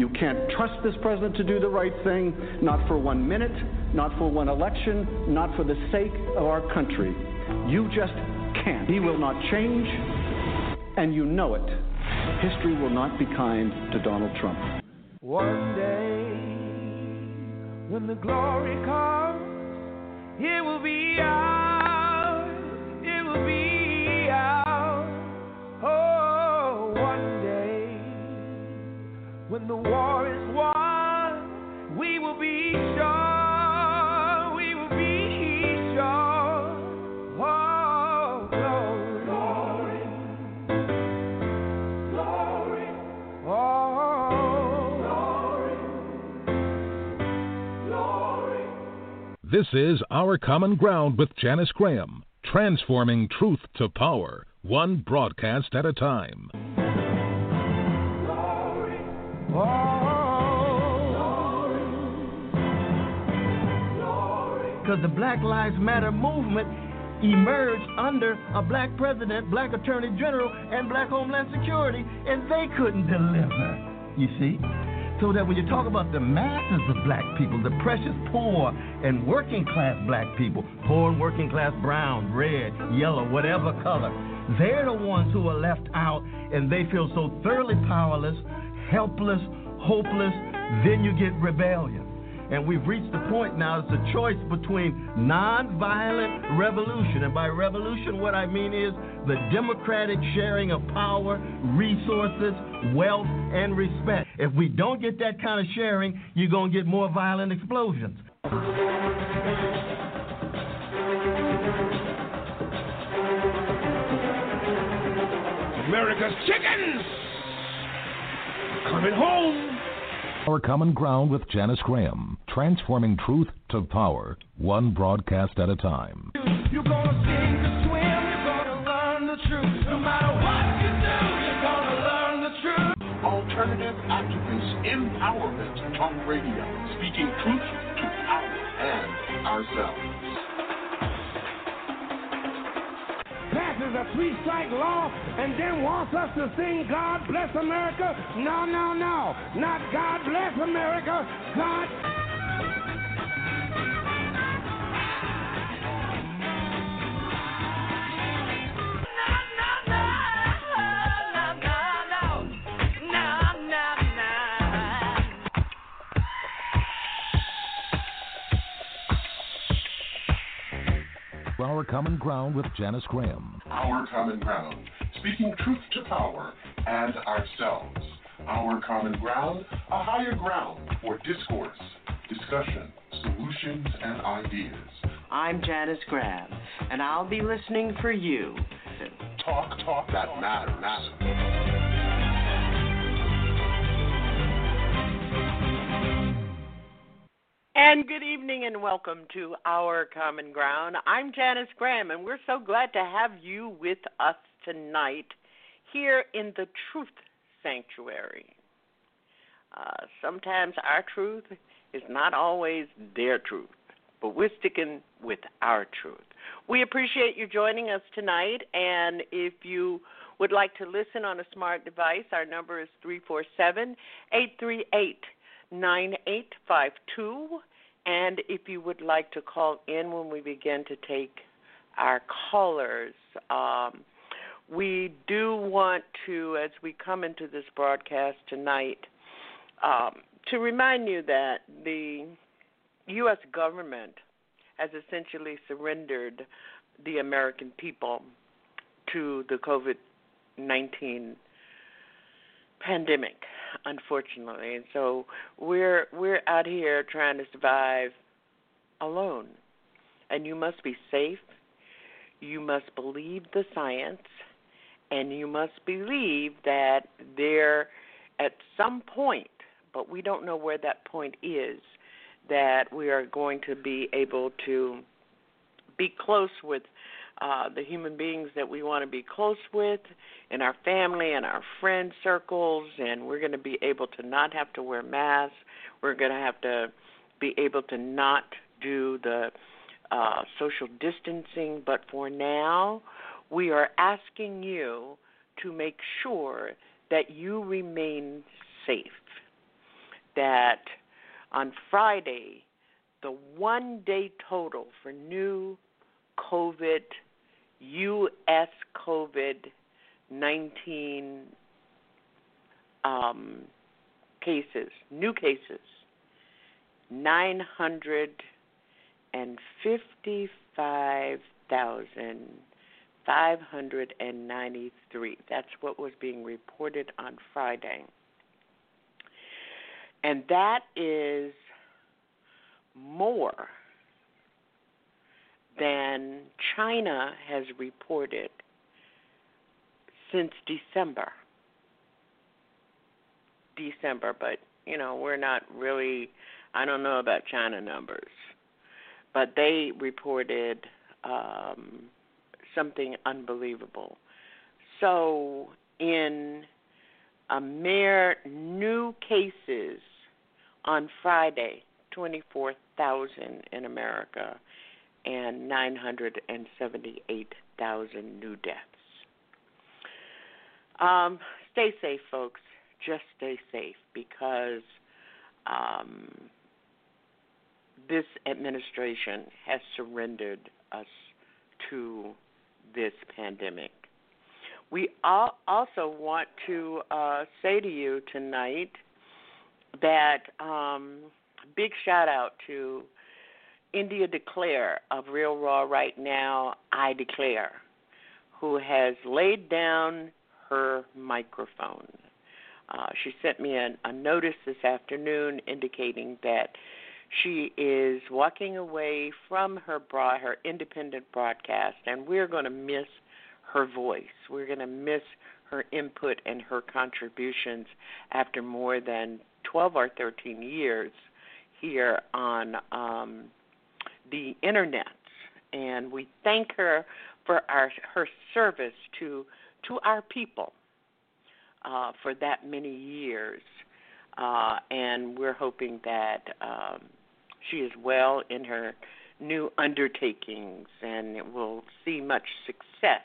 You can't trust this president to do the right thing, not for one minute, not for one election, not for the sake of our country. You just can't. He will not change, and you know it. History will not be kind to Donald Trump. One day, when the glory comes, it will be ours. It will be when the war is won, we will be sure. We will be sure. Oh, glory. Glory. Oh, glory. Glory. This is Our Common Ground with Janice Graham, transforming truth to power, one broadcast at a time. Oh. because the Black Lives Matter movement emerged under a black president, black attorney general, and black homeland security, and they couldn't deliver. You see? So that when you talk about the masses of black people, the precious poor and working class black people, poor and working class brown, red, yellow, whatever color, they're the ones who are left out and they feel so thoroughly powerless, helpless, hopeless, then you get rebellion. And we've reached the point now, it's a choice between nonviolent revolution. And by revolution, what I mean is the democratic sharing of power, resources, wealth, and respect. If we don't get that kind of sharing, you're going to get more violent explosions. America's chickens coming home. Our Common Ground with Janice Graham, transforming truth to power, one broadcast at a time. You're gonna sing to swim, you're gonna learn the truth. No matter what you do, you're gonna learn the truth. Alternative Activist Empowerment Talk Radio, speaking truth to power and ourselves. Passes a three strike law and then wants us to sing God bless America. No, no, no. Not God bless America. God. Our Common Ground with Janice Graham. Our Common Ground, speaking truth to power and ourselves. Our Common Ground, a higher ground for discourse, discussion, solutions, and ideas. I'm Janice Graham, and I'll be listening for you. Talk, talk that matters. And good evening and welcome to Our Common Ground. I'm Janice Graham, and we're so glad to have you with us tonight here in the Truth Sanctuary. Uh, sometimes our truth is not always their truth, but we're sticking with our truth. We appreciate you joining us tonight, and if you would like to listen on a smart device, our number is 347 838 9852. And if you would like to call in when we begin to take our callers, um, we do want to, as we come into this broadcast tonight, um, to remind you that the U.S. government has essentially surrendered the American people to the COVID 19 pandemic, unfortunately. And so we're we're out here trying to survive alone. And you must be safe. You must believe the science and you must believe that there at some point, but we don't know where that point is, that we are going to be able to be close with uh, the human beings that we want to be close with in our family and our friend circles, and we're going to be able to not have to wear masks. We're going to have to be able to not do the uh, social distancing, but for now, we are asking you to make sure that you remain safe. that on Friday, the one day total for new COVID, U.S. COVID 19 um, cases, new cases, 955,593. That's what was being reported on Friday. And that is more than China has reported since December. December, but you know, we're not really I don't know about China numbers. But they reported um something unbelievable. So in a mere new cases on Friday, 24,000 in America and 978,000 new deaths. Um, stay safe, folks. Just stay safe because um, this administration has surrendered us to this pandemic. We also want to uh, say to you tonight that um, big shout out to India Declare of Real Raw right now, I Declare, who has laid down her microphone. Uh, she sent me a, a notice this afternoon indicating that she is walking away from her broad, her independent broadcast, and we're going to miss her voice. We're going to miss her input and her contributions after more than 12 or 13 years here on um, the internet. And we thank her for our, her service to to our people uh, for that many years. Uh, and we're hoping that um, she is well in her new undertakings and will see much success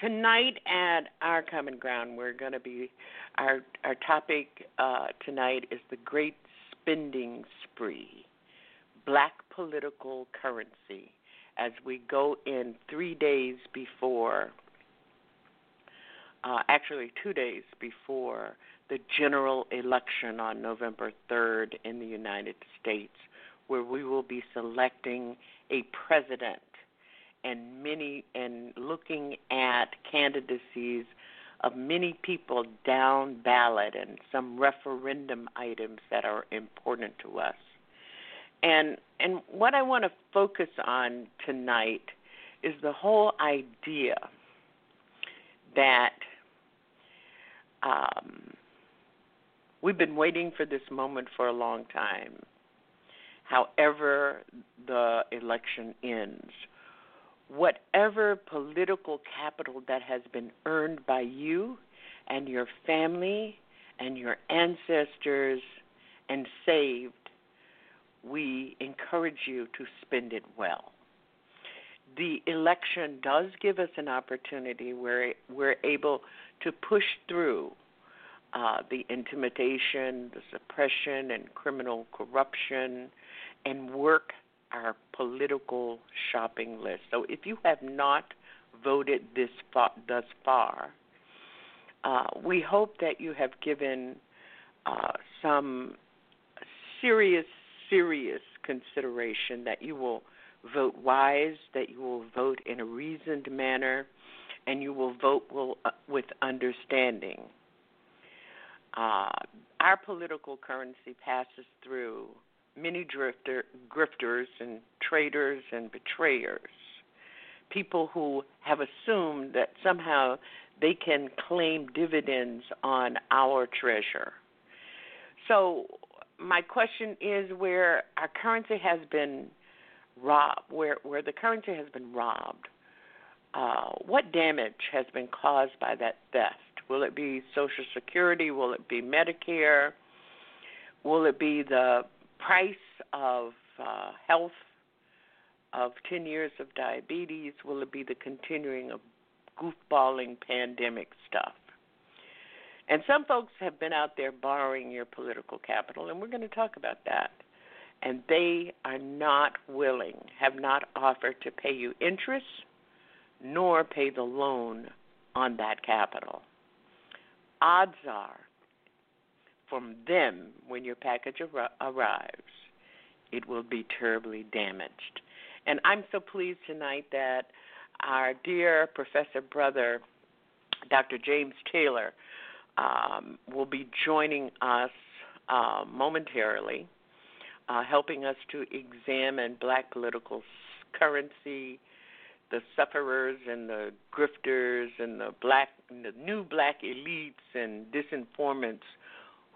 tonight at our common ground we're going to be our our topic uh, tonight is the great spending spree black political currency as we go in three days before uh, actually two days before the general election on November 3rd in the United States, where we will be selecting a president and many and looking at candidacies of many people down ballot and some referendum items that are important to us. And and what I want to focus on tonight is the whole idea that um, we've been waiting for this moment for a long time. However, the election ends whatever political capital that has been earned by you and your family and your ancestors and saved, we encourage you to spend it well. The election does give us an opportunity where we're able to push through uh, the intimidation, the suppression, and criminal corruption and work our political shopping list. So if you have not voted this far, thus far, uh, we hope that you have given uh, some serious, serious consideration that you will vote wise, that you will vote in a reasoned manner, and you will vote will, uh, with understanding. Uh, our political currency passes through many drifter, grifters and traitors and betrayers, people who have assumed that somehow they can claim dividends on our treasure. So, my question is where our currency has been robbed, where, where the currency has been robbed, uh, what damage has been caused by that theft? Will it be Social Security? Will it be Medicare? Will it be the price of uh, health of 10 years of diabetes? Will it be the continuing of goofballing pandemic stuff? And some folks have been out there borrowing your political capital, and we're going to talk about that. And they are not willing, have not offered to pay you interest nor pay the loan on that capital. Odds are, from them, when your package ar- arrives, it will be terribly damaged. And I'm so pleased tonight that our dear professor brother, Dr. James Taylor, um, will be joining us uh, momentarily, uh, helping us to examine black political currency, the sufferers and the grifters and the black, the new black elites and disinformants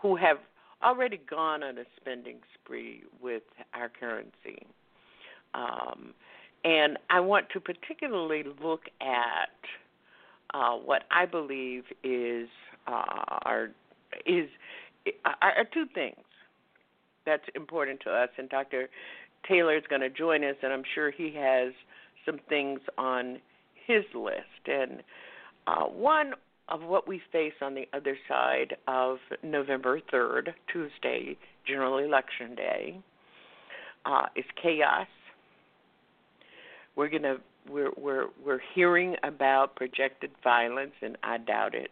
who have already gone on a spending spree with our currency. Um, and I want to particularly look at uh, what I believe is uh, are is are, are two things that's important to us. And Dr. Taylor is going to join us, and I'm sure he has some things on his list. And uh, one of what we face on the other side of November 3rd, Tuesday, General Election Day, uh, is chaos. We're gonna we're we're we're hearing about projected violence, and I doubt it.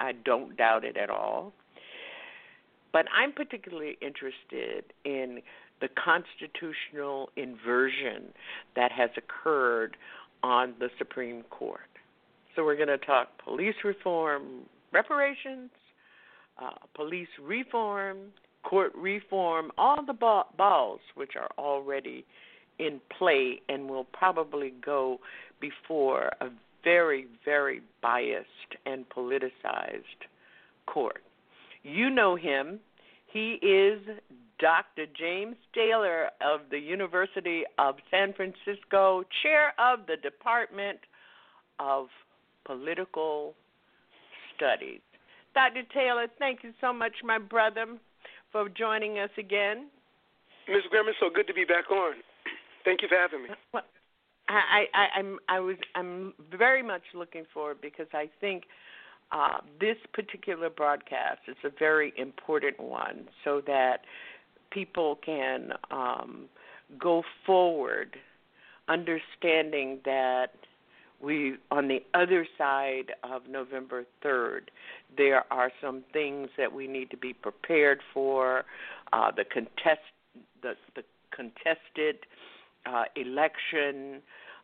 I don't doubt it at all. But I'm particularly interested in the constitutional inversion that has occurred on the Supreme Court. So we're going to talk police reform, reparations, uh, police reform, court reform, all the balls which are already in play and will probably go before a very, very biased and politicized court. You know him. He is Dr. James Taylor of the University of San Francisco, chair of the Department of Political Studies. Dr. Taylor, thank you so much, my brother, for joining us again. Ms. Graham, it's so good to be back on. Thank you for having me. Well, I, I, I'm I was I'm very much looking forward because I think uh, this particular broadcast is a very important one, so that people can um, go forward, understanding that we on the other side of November 3rd, there are some things that we need to be prepared for. Uh, the contest, the the contested uh, election,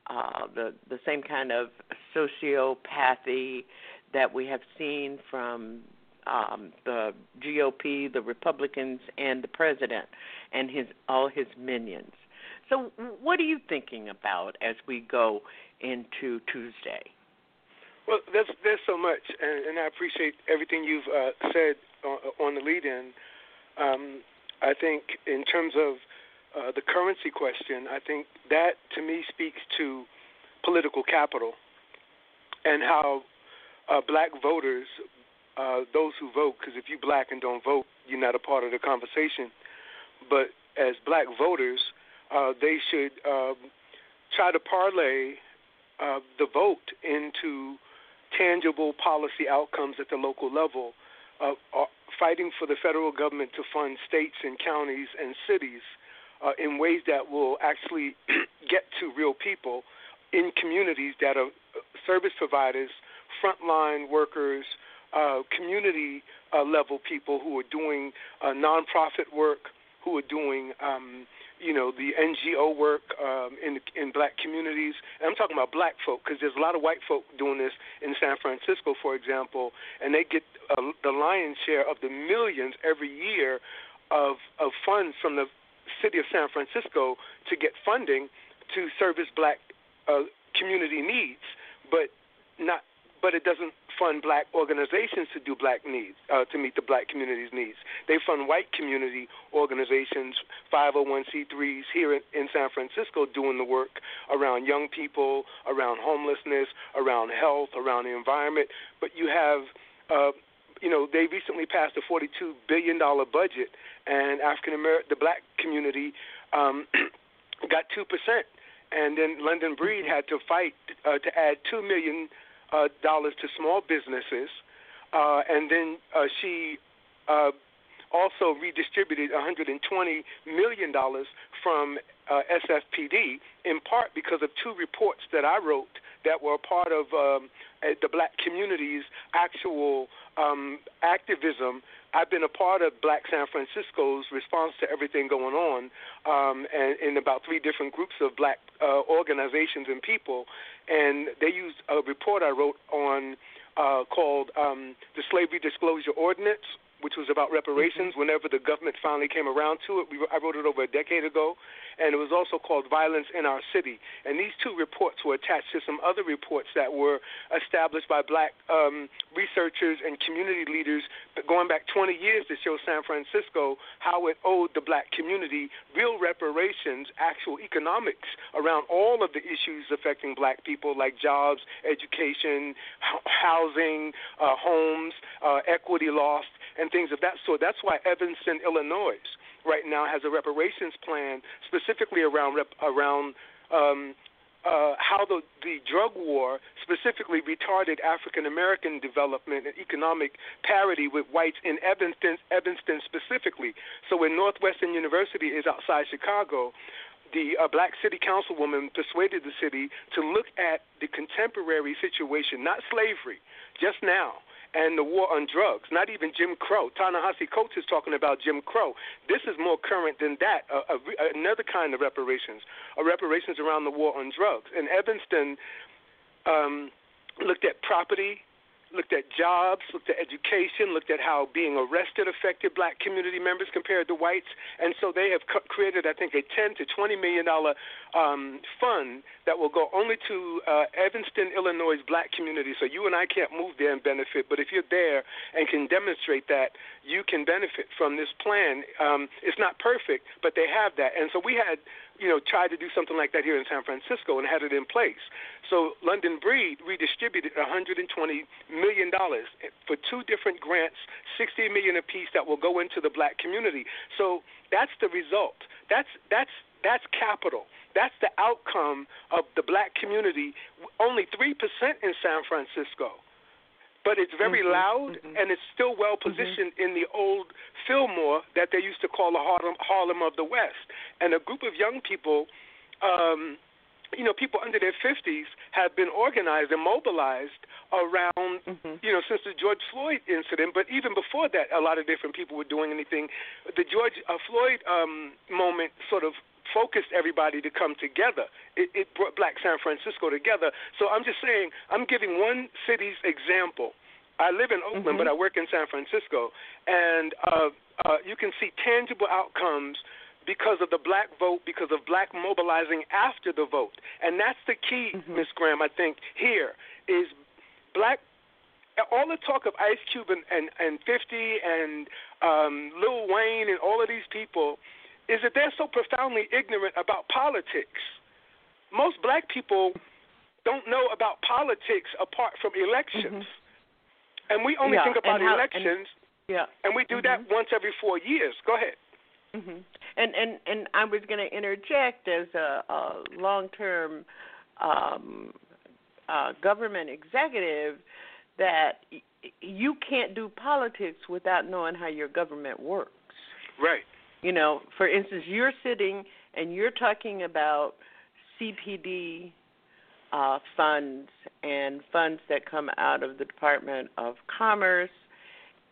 uh, the the same kind of sociopathy that we have seen from um, the GOP, the Republicans, and the president, and his all his minions. So, what are you thinking about as we go into Tuesday? Well, there's there's so much, and, and I appreciate everything you've uh, said on, on the lead-in. Um, I think in terms of uh, the currency question, I think that to me speaks to political capital and how uh, black voters, uh, those who vote, because if you're black and don't vote, you're not a part of the conversation. But as black voters, uh, they should um, try to parlay uh, the vote into tangible policy outcomes at the local level, uh, fighting for the federal government to fund states and counties and cities uh, in ways that will actually get to real people in communities that are uh, service providers, frontline workers, uh, community uh, level people who are doing uh, nonprofit work, who are doing um, you know the NGO work um, in in black communities. And I'm talking about black folk because there's a lot of white folk doing this in San Francisco, for example, and they get uh, the lion's share of the millions every year of of funds from the city of San Francisco to get funding to service black uh, community needs, but not but it doesn't fund black organizations to do black needs uh, to meet the black community's needs. They fund white community organizations, 501c3s here in, in San Francisco, doing the work around young people, around homelessness, around health, around the environment. But you have uh, you know, they recently passed a $42 billion budget, and African American, the black community, um, got 2%. And then London Breed had to fight uh, to add 2 million uh, dollars to small businesses uh, and then uh, she uh, also redistributed 120 million dollars from uh, SFPD, in part because of two reports that I wrote that were part of um, the black community's actual um, activism. I've been a part of Black San Francisco's response to everything going on, um, and in about three different groups of black uh, organizations and people. And they used a report I wrote on uh, called um, the Slavery Disclosure Ordinance, which was about reparations. Mm-hmm. Whenever the government finally came around to it, we, I wrote it over a decade ago, and it was also called Violence in Our City. And these two reports were attached to some other reports that were established by black um, researchers and community leaders going back 20 years to show San Francisco how it owed the black community real reparations, actual economics around all of the issues affecting black people, like jobs, education, housing, uh, homes, uh, equity lost, and things of that sort. That's why Evanston, Illinois, right now has a reparations plan specifically around rep, around um, uh, how the, the drug war specifically retarded African American development and economic parity with whites in Evanston, Evanston specifically. So when Northwestern University is outside Chicago, the uh, black city councilwoman persuaded the city to look at the contemporary situation, not slavery, just now, and the war on drugs, not even Jim Crow. Ta-Nehisi Coates is talking about Jim Crow. This is more current than that, a, a, another kind of reparations, a reparations around the war on drugs. And Evanston um, looked at property, looked at jobs, looked at education, looked at how being arrested affected black community members compared to whites, and so they have co- created, I think, a 10 to 20 million dollar um, fund that will go only to uh, Evanston, Illinois' black community. So you and I can't move there and benefit, but if you're there and can demonstrate that, you can benefit from this plan. Um, it's not perfect, but they have that, and so we had you know, tried to do something like that here in San Francisco and had it in place. So London Breed redistributed 120 million dollars for two different grants, 60 million apiece that will go into the black community. So that's the result. That's that's that's capital. That's the outcome of the black community. Only three percent in San Francisco but it's very mm-hmm, loud mm-hmm. and it's still well mm-hmm. positioned mm-hmm. in the old Fillmore that they used to call the Harlem, Harlem of the West. And a group of young people, um, you know, people under their 50s have been organized and mobilized around, mm-hmm. you know, since the George Floyd incident. But even before that, a lot of different people were doing anything. The George uh, Floyd um, moment sort of focused everybody to come together. It, it brought Black San Francisco together. So I'm just saying, I'm giving one city's example. I live in Oakland, mm-hmm. but I work in San Francisco, and uh, uh, you can see tangible outcomes because of the black vote, because of black mobilizing after the vote, and that's the key, mm-hmm. Miss mm-hmm. Graham. I think here is black. All the talk of Ice Cube and and, and 50 and um, Lil Wayne and all of these people is that they're so profoundly ignorant about politics. Most black people don't know about politics apart from elections. Mm-hmm. And we only yeah, think about how, elections. And, yeah. And we do mm-hmm. that once every 4 years. Go ahead. Mm-hmm. And and and I was going to interject as a, a long-term um, uh, government executive that y- you can't do politics without knowing how your government works. Right. You know, for instance, you're sitting and you're talking about CPD uh, funds and funds that come out of the Department of Commerce,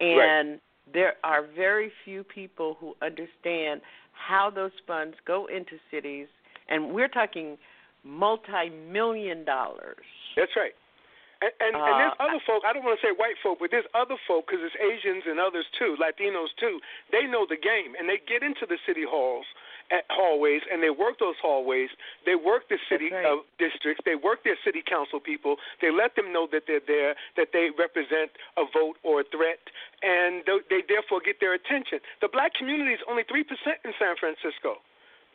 and right. there are very few people who understand how those funds go into cities, and we're talking multi-million dollars. That's right. And, and, uh, and there's other folk. I don't want to say white folk, but there's other folk because it's Asians and others too, Latinos too. They know the game, and they get into the city halls, at hallways, and they work those hallways. They work the city right. uh, districts. They work their city council people. They let them know that they're there, that they represent a vote or a threat, and they they therefore get their attention. The black community is only three percent in San Francisco,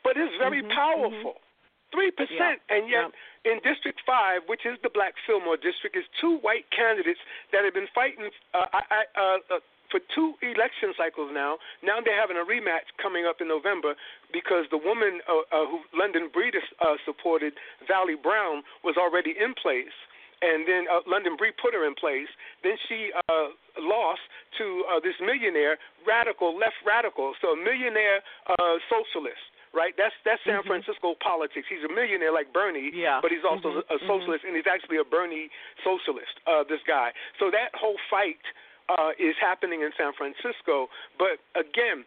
but it's very mm-hmm, powerful. Mm-hmm. 3%, yeah. and yet yeah. In District 5, which is the Black Fillmore District, is two white candidates that have been fighting uh, I, uh, uh, for two election cycles now. Now they're having a rematch coming up in November because the woman uh, uh, who London Breed uh, supported, Vallie Brown, was already in place. and then uh, London Breed put her in place. Then she uh, lost to uh, this millionaire, radical, left radical, so a millionaire uh, socialist. Right, that's that's San Mhm. Francisco politics. He's a millionaire like Bernie, Yeah. but he's also Mhm. a Mhm. socialist, and he's actually a Bernie socialist. Uh, this guy. So that whole fight uh, is happening in San Francisco. But again,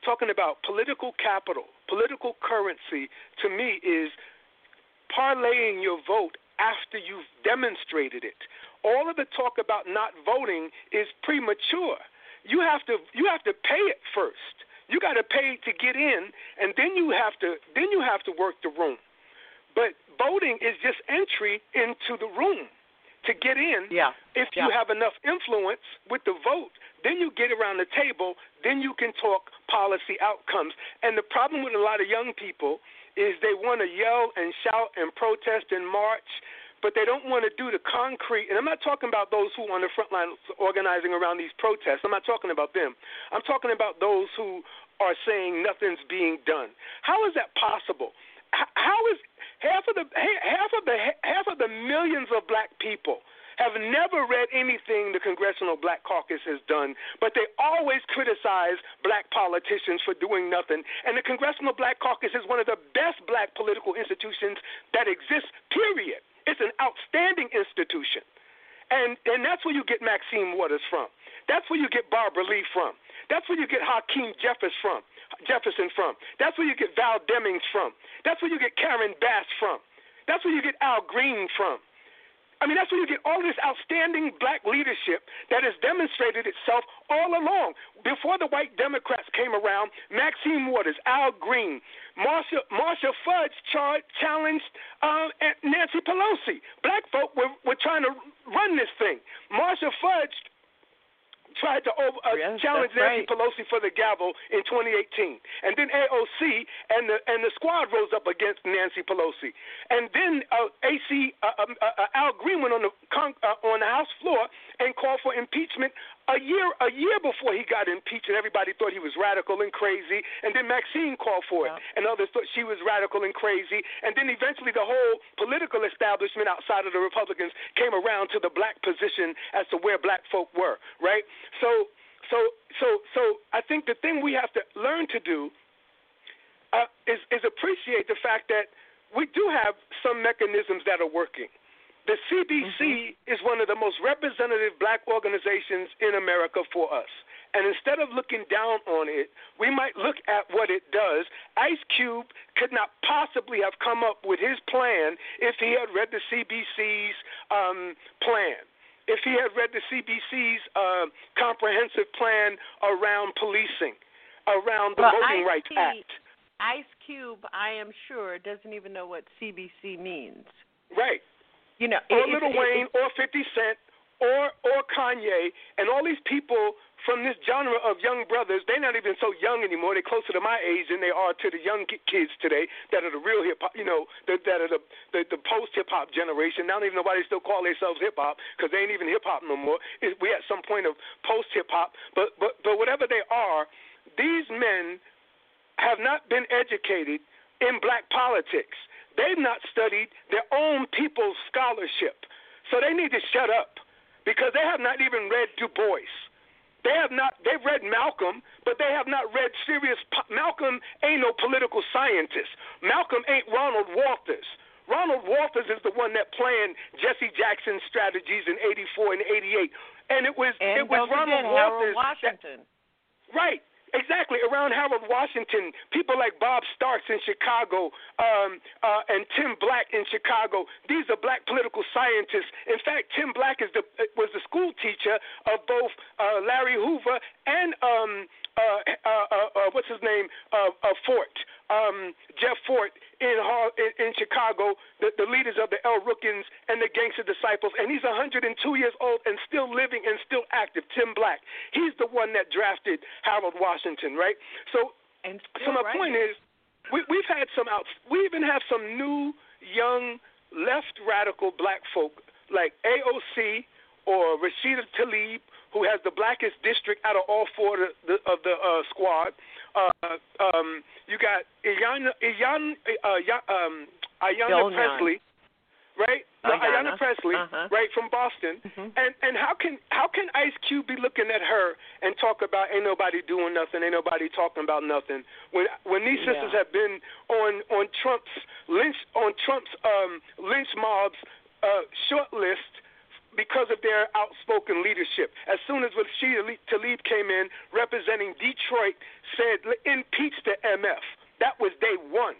talking about political capital, political currency, to me is parlaying your vote after you've demonstrated it. All of the talk about not voting is premature. You have to you have to pay it first. You got to pay to get in, and then you have to then you have to work the room. But voting is just entry into the room to get in. Yeah. If Yeah. you have enough influence with the vote, then you get around the table, then you can talk policy outcomes. And the problem with a lot of young people is they want to yell and shout and protest and march, but they don't want to do the concrete. And I'm not talking about those who are on the front line organizing around these protests. I'm not talking about them. I'm talking about those who are saying nothing's being done. How is that possible? How is half of the half of the half of the millions of black people have never read anything the Congressional Black Caucus has done, but they always criticize black politicians for doing nothing. And the Congressional Black Caucus is one of the best black political institutions that exists, period. It's an outstanding institution. And and that's where you get Maxine Waters from. That's where you get Barbara Lee from. That's where you get Hakeem Jefferson from. Jefferson from. That's where you get Val Demings from. That's where you get Karen Bass from. That's where you get Al Green from. I mean, that's where you get all this outstanding black leadership that has demonstrated itself all along. Before the white Democrats came around, Maxine Waters, Al Green, Marcia, Marcia Fudge char- challenged uh, Nancy Pelosi. Black folk were, were trying to run this thing. Marcia Fudge tried to over, uh, Yes, challenge Nancy right. Pelosi for the gavel in 2018, and then AOC and the and the squad rose up against Nancy Pelosi, and then uh, AC uh, um, uh, uh, Al Green went on the con- uh, on the House floor and called for impeachment a year a year before he got impeached, and everybody thought he was radical and crazy, and then Maxine called for it, Yeah. and others thought she was radical and crazy, and then eventually the whole political establishment outside of the Republicans came around to the black position as to where black folk were, right? So, so, so, so I think the thing we have to learn to do uh, is is appreciate the fact that we do have some mechanisms that are working. The CBC is one of the most representative black organizations in America for us. And instead of looking down on it, we might look at what it does. Ice Cube could not possibly have come up with his plan if he had read the CBC's um, plan. If he had read the CBC's uh, comprehensive plan around policing, around the Well, Voting Rights Act. Ice Cube, I am sure, doesn't even know what CBC means. Right. You know, or it- it- Little it- Wayne, or 50 Cent, or or Kanye, and all these people from this genre of young brothers. They're not even so young anymore. They're closer to my age than they are to the young kids today that are the real hip hop. You know, that, that are the the, the post hip hop generation. I don't even know why they still call themselves hip hop because they ain't even hip hop no more. It, we at some point of post hip hop, but but but whatever they are, these men have not been educated in black politics. They've not studied their own people's scholarship. So they need to shut up because they have not even read Du Bois. They have not they've read Malcolm, but they have not read serious po- Malcolm ain't no political scientist. Malcolm ain't Ronald Walters. Ronald Walters is the one that planned Jesse Jackson's strategies in 84 and 88. And it was and it was Ronald Walters Harold that- Washington. Right. Exactly. Around Harold Washington, people like Bob Starks in Chicago um, uh, and Tim Black in Chicago. These are black political scientists. In fact, Tim Black is the was the school teacher of both uh, Larry Hoover and um, uh, uh, uh, uh, what's his name uh, uh, Fort um, Jeff Fort in, Har- in in Chicago. The, the leaders of the El Rukns and the Gangster Disciples, and he's 102 years old and still living and still active. Tim Black. He's the one that drafted Harold Washington, right? So And so my point is, we, we've had some out. We even have some new, young, left radical black folk like AOC or Rashida Tlaib, who has the blackest district out of all four of the, of the uh, squad. Uh, um, you got Iyan, Iyan, uh, um, Ayanna Presley. right? Ayanna. Ayanna Presley, Uh-huh. right from Boston. Mhm. And and how can how can Ice Cube be looking at her and talk about ain't nobody doing nothing, ain't nobody talking about nothing when when these sisters Yeah. have been on on Trump's lynch on Trump's um, lynch mob's uh, short list because of their outspoken leadership. As soon as Rashida Tlaib came in representing Detroit, said impeach the MF. That was day one.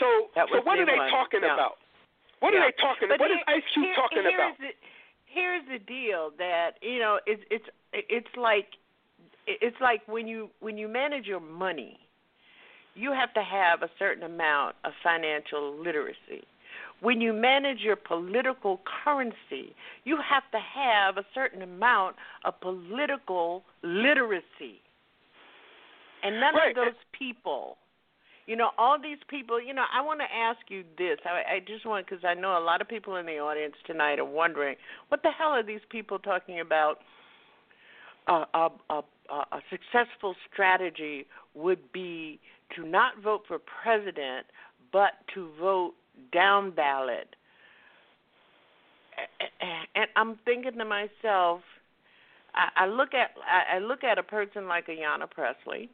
So so what are they one, talking yeah. about? What Yeah. are they talking But about? What here- is Ice Cube here- talking here's about? The, here's the deal that you know it's it's it's like it's like when you when you manage your money, you have to have a certain amount of financial literacy. When you manage your political currency, you have to have a certain amount of political literacy. And none Right. of those people you know, all these people, you know, I want to ask you this. I, I just want, because I know a lot of people in the audience tonight are wondering, what the hell are these people talking about? Uh, a, a, a successful strategy would be to not vote for president, but to vote down ballot. And I'm thinking to myself, I, look at I look at a person like Ayanna Presley,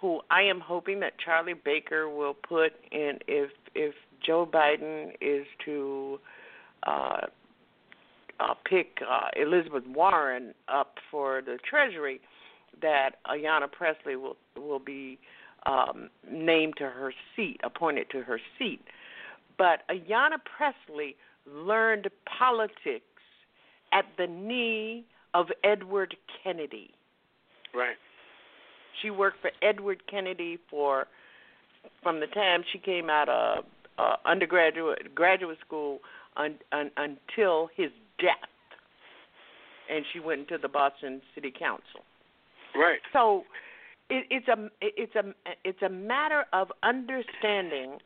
who I am hoping that Charlie Baker will put in if if Joe Biden is to uh, uh, pick uh, Elizabeth Warren up for the Treasury, that Ayanna Presley will will be um, named to her seat, appointed to her seat. But Ayanna Presley learned politics at the knee of Edward Kennedy. Right. She worked for Edward Kennedy for from the time she came out of uh, undergraduate graduate school un, un, until his death, and she went into the Boston City Council. Right. So it, it's a it's a it's a matter of understanding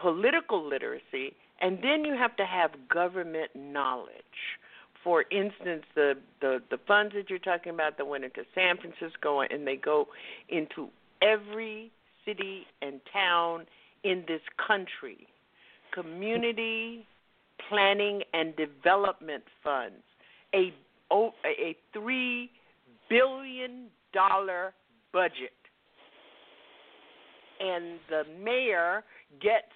political literacy, and then you have to have government knowledge. For instance, the, the the funds that you're talking about that went into San Francisco and they go into every city and town in this country. Community planning and development funds, a a three billion dollar budget, and the mayor gets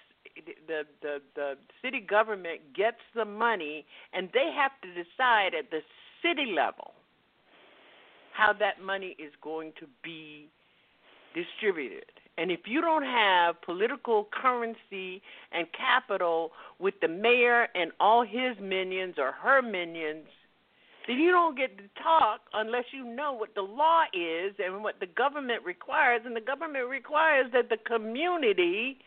the the the city government gets the money and they have to decide at the city level how that money is going to be distributed. And if you don't have political currency and capital with the mayor and all his minions or her minions, then you don't get to talk unless you know what the law is and what the government requires. And the government requires that the community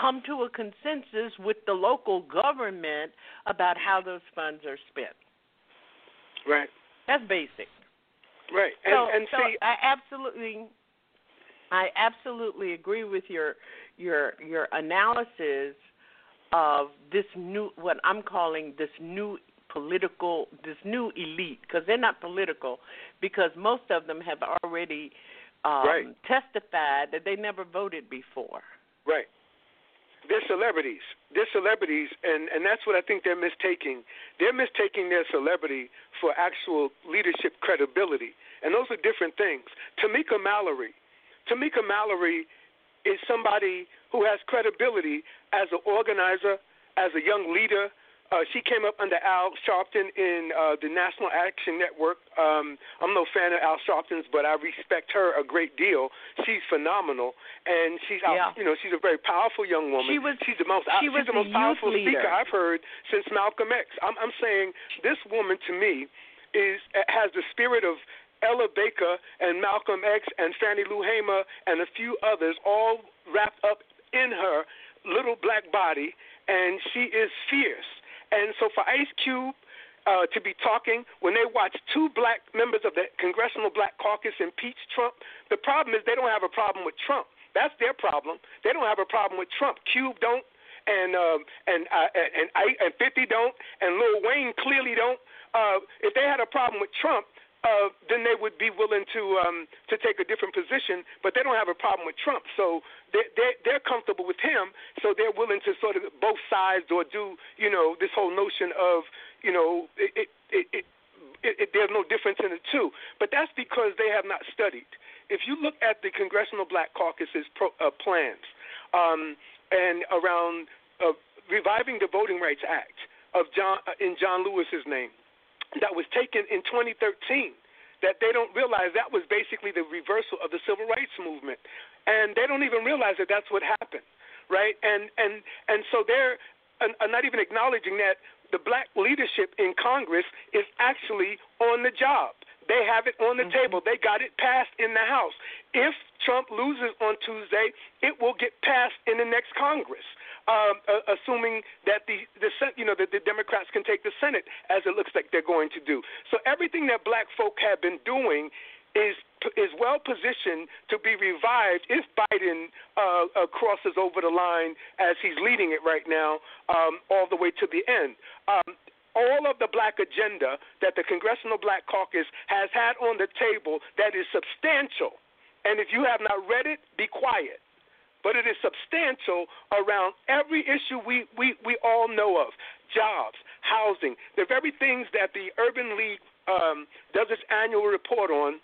come to a consensus with the local government about how those funds are spent. Right. That's basic. Right. And so, and so see I absolutely I absolutely agree with your your your analysis of this new what I'm calling this new political this new elite because they're not political because most of them have already um, Right. testified that they never voted before. Right. They're celebrities. They're celebrities, and, and that's what I think they're mistaking. They're mistaking their celebrity for actual leadership credibility. And those are different things. Tamika Mallory. Tamika Mallory is somebody who has credibility as an organizer, as a young leader. Uh, she came up under Al Sharpton in uh, the National Action Network. Um, I'm no fan of Al Sharpton's, but I respect her a great deal. She's phenomenal, and she's Yeah. you know she's a very powerful young woman. She was- she's the most she was the most powerful leader. speaker I've heard since Malcolm X. I'm, I'm saying this woman to me is has the spirit of Ella Baker and Malcolm X and Fannie Lou Hamer and a few others all wrapped up in her little black body, and she is fierce. And so for Ice Cube uh, to be talking when they watch two black members of the Congressional Black Caucus impeach Trump, the problem is they don't have a problem with Trump. That's their problem. They don't have a problem with Trump. Cube don't, and um, and uh, and I and 50 don't, and Lil Wayne clearly don't. Uh, if they had a problem with Trump, uh, then they would be willing to um, to take a different position. but they don't have a problem with Trump. So they're, they're, they're comfortable with him, so they're willing to sort of both sides or do, you know, this whole notion of, you know, it, it, it, it, it, there's no difference in the two. But that's because they have not studied. If you look at the Congressional Black Caucus's pro, uh, plans um, and around uh, reviving the Voting Rights Act of John uh, in John Lewis's name, that was taken in 2013 that they don't realize that was basically the reversal of the civil rights movement, and they don't even realize that that's what happened, right? And and and so they're not even acknowledging that the black leadership in Congress is actually on the job. They have it on the mm-hmm. table. They got it passed in the House. If Trump loses on Tuesday, it will get passed in the next Congress um, uh, assuming that the the you know that the Democrats can take the Senate as it looks like they're going to do. So everything that black folk have been doing is is well positioned to be revived if Biden uh, uh, crosses over the line as he's leading it right now, um, all the way to the end. Um, all of the black agenda that the Congressional Black Caucus has had on the table that is substantial. And if you have not read it, be quiet but it is substantial around every issue we, we, we all know of jobs, housing, the very things that the Urban League um, does its annual report on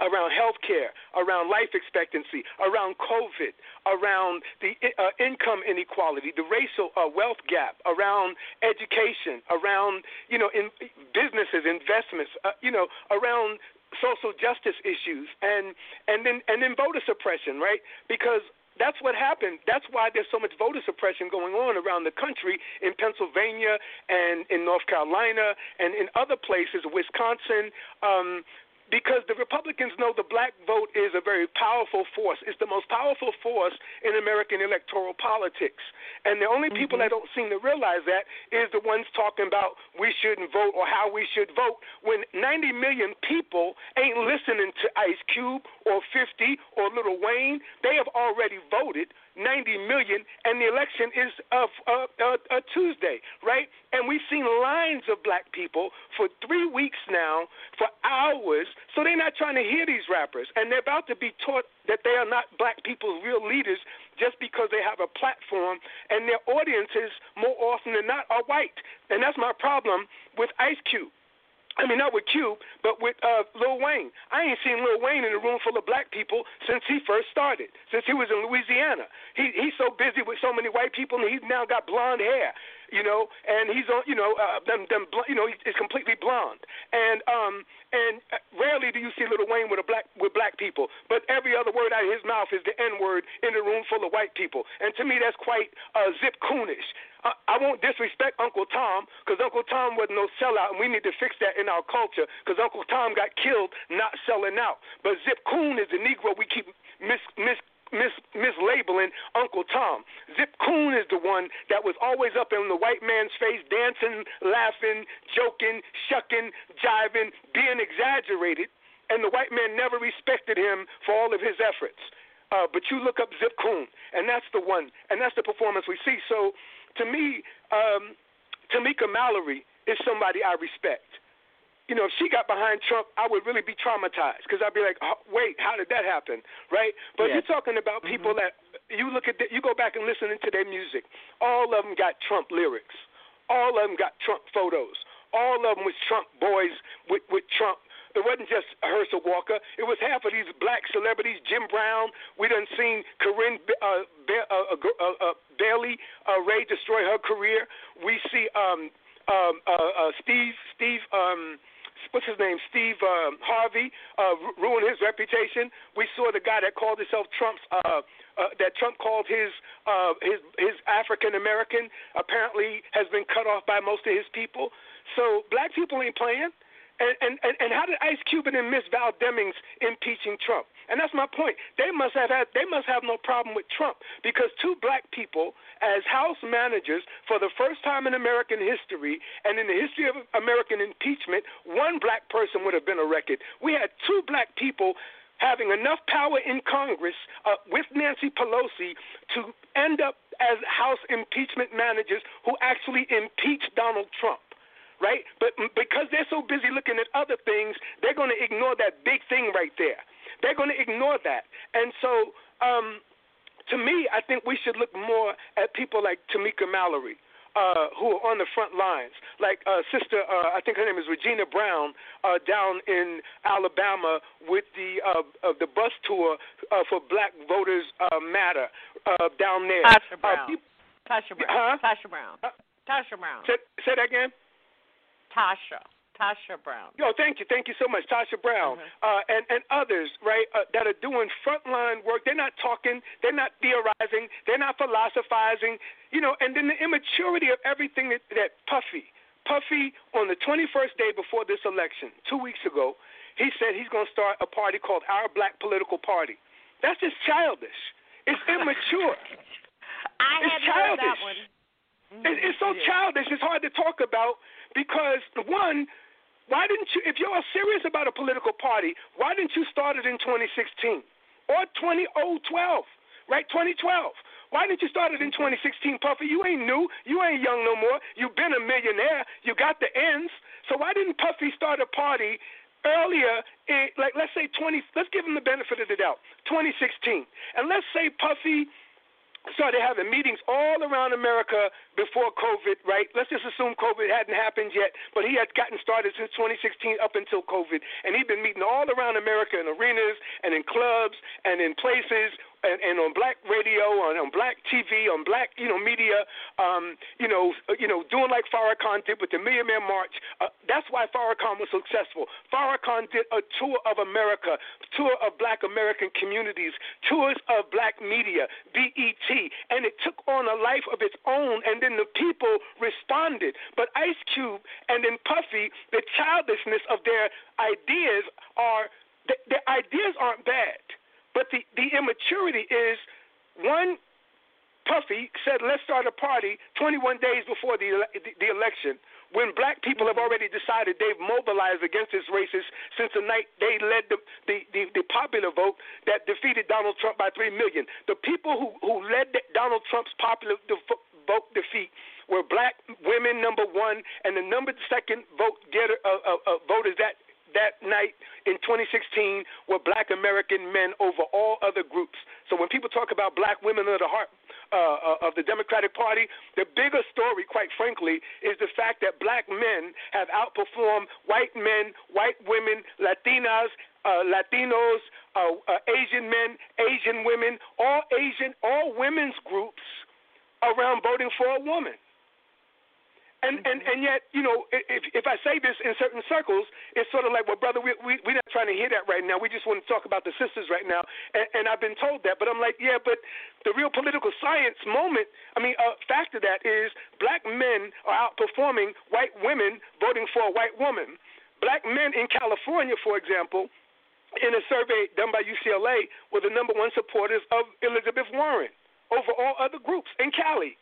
around health care, around life expectancy, around COVID, around the uh, income inequality, the racial uh, wealth gap, around education, around you know in businesses, investments, uh, you know around social justice issues, and and then and then voter suppression, right? Because that's what happened. That's why there's so much voter suppression going on around the country in Pennsylvania and in North Carolina and in other places, Wisconsin. Um, because the Republicans know the black vote is a very powerful force. It's the most powerful force in American electoral politics. And the only people mm-hmm. that don't seem to realize that is the ones talking about we shouldn't vote or how we should vote when 90 million people ain't listening to Ice Cube or 50 or Little Wayne. They have already voted 90 million, and the election is uh, uh, uh, uh, Tuesday, right? And we've seen lines of black people for three weeks now, for hours. So they're not trying to hear these rappers, and they're about to be taught that they are not black people's real leaders just because they have a platform, and their audiences more often than not are white. And that's my problem with Ice Cube. I mean, not with Cube, but with uh, Lil Wayne. I ain't seen Lil Wayne in a room full of black people since he first started, since he was in Louisiana. He he's so busy with so many white people, and he's now got blonde hair, you know, and he's on, you know, uh, them them, you know, he's completely blonde, and um and uh, rarely do you see Lil Wayne with a black with black people, but every other word out of his mouth is the N word in a room full of white people, and to me that's quite uh, Zip Coonish. I, won't disrespect Uncle Tom because Uncle Tom was no sellout, and we need to fix that in our culture because Uncle Tom got killed not selling out. But Zip Coon is the Negro we keep mis mis mis mislabeling Uncle Tom. Zip Coon is the one that was always up in the white man's face, dancing, laughing, joking, shucking, jiving, being exaggerated, and the white man never respected him for all of his efforts. Uh, but you look up Zip Coon, and that's the one, and that's the performance we see. So to me, um, Tamika Mallory is somebody I respect. You know, if she got behind Trump, I would really be traumatized because I'd be like, oh, wait, how did that happen, right? But you're talking about mm-hmm. people mm-hmm. that you look at, the, you go back and listen to their music. All of them got Trump lyrics. All of them got Trump photos. All of them was Trump boys with with Trump it wasn't just Herschel Walker. It was half of these black celebrities. Jim Brown. We done seen Corinne uh, Ba- uh, uh, uh, uh, Bailey uh, Rae destroy her career. We see um, um, uh, uh, Steve Steve. Um, what's his name? Steve um, Harvey uh, ruin his reputation. We saw the guy that called himself Trump's. Uh, uh, that Trump called his uh, his his African American apparently has been cut off by most of his people. So black people ain't playing. And, and, and how did Ice Cube and Miss Val Demings impeaching Trump? And that's my point. They must have had, they must have no problem with Trump because two black people as House managers for the first time in American history and in the history of American impeachment, one black person would have been elected. We had two black people having enough power in Congress uh, with Nancy Pelosi to end up as House impeachment managers who actually impeached Donald Trump right? But because they're so busy looking at other things, they're going to ignore that big thing right there. They're going to ignore that. And so, um, to me, I think we should look more at people like Tamika Mallory. Uh, who are on the front lines, like uh, Sister, uh, I think her name is Regina Brown, uh, down in Alabama with the uh, uh, the bus tour uh, for Black Voters uh, Matter uh, down there. Tasha Uh, Brown. Tasha Brown. Huh? Tasha Brown. Uh, Tasha Brown. say, say that again. Tasha. Tasha Brown. Yo, thank you, thank you so much, Tasha Brown, Mhm. uh, and and others, right, uh, that are doing frontline work. They're not talking, they're not theorizing, they're not philosophizing, you know. And then the immaturity of everything that, that Puffy, Puffy, on the 21st day before this election, two weeks ago, he said he's going to start a party called Our Black Political Party. That's just childish. It's immature. I It's hadn't heard that childish. It, it's so mm-hmm. childish. It's hard to talk about because one, why didn't you? If you're serious about a political party, why didn't you start it in 2016 or 2012? Right, 2012. Why didn't you start it in 2016, Puffy? You ain't new. You ain't young no more. You've been a millionaire. You got the ends. So why didn't Puffy start a party earlier? In, like let's say 20. Let's give him the benefit of the doubt. 2016, and let's say Puffy started having meetings all around America before COVID, right? Let's just assume COVID hadn't happened yet, but he had gotten started since 2016 up until COVID, and he'd been meeting all around America in arenas and in clubs and in places and, and on black radio, on, on black TV, on black you know media, um, you know, uh, you know, doing like Farrakhan did with the Million Man March. Uh, that's why Farrakhan was successful. Farrakhan did a tour of America, tour of Black American communities, tours of black media, BET, and it took on a life of its own. And then the people responded. But Ice Cube and then Puffy, the childishness of their ideas are. The, their ideas aren't bad. But the, the immaturity is one, Puffy said, let's start a party 21 days before the, the, the election when black people have already decided they've mobilized against this racist since the night they led the, the, the, the popular vote that defeated Donald Trump by 3 million. The people who, who led Donald Trump's popular def- vote defeat were black women, number one, and the number second vote getter uh, uh, uh, voters that that night in 2016 were black American men over all other groups. So when people talk about black women are the heart uh, of the Democratic Party, the bigger story, quite frankly, is the fact that black men have outperformed white men, white women, Latinas, uh, Latinos, uh, uh, Asian men, Asian women, all Asian, all women's groups around voting for a woman. And, and and yet, you know, if if I say this in certain circles, it's sort of like, well, brother, we we we're not trying to hear that right now. We just want to talk about the sisters right now. And, and I've been told that, but I'm like, yeah, but the real political science moment, I mean, a uh, fact of that is black men are outperforming white women voting for a white woman. Black men in California, for example, in a survey done by UCLA, were the number one supporters of Elizabeth Warren over all other groups in Cali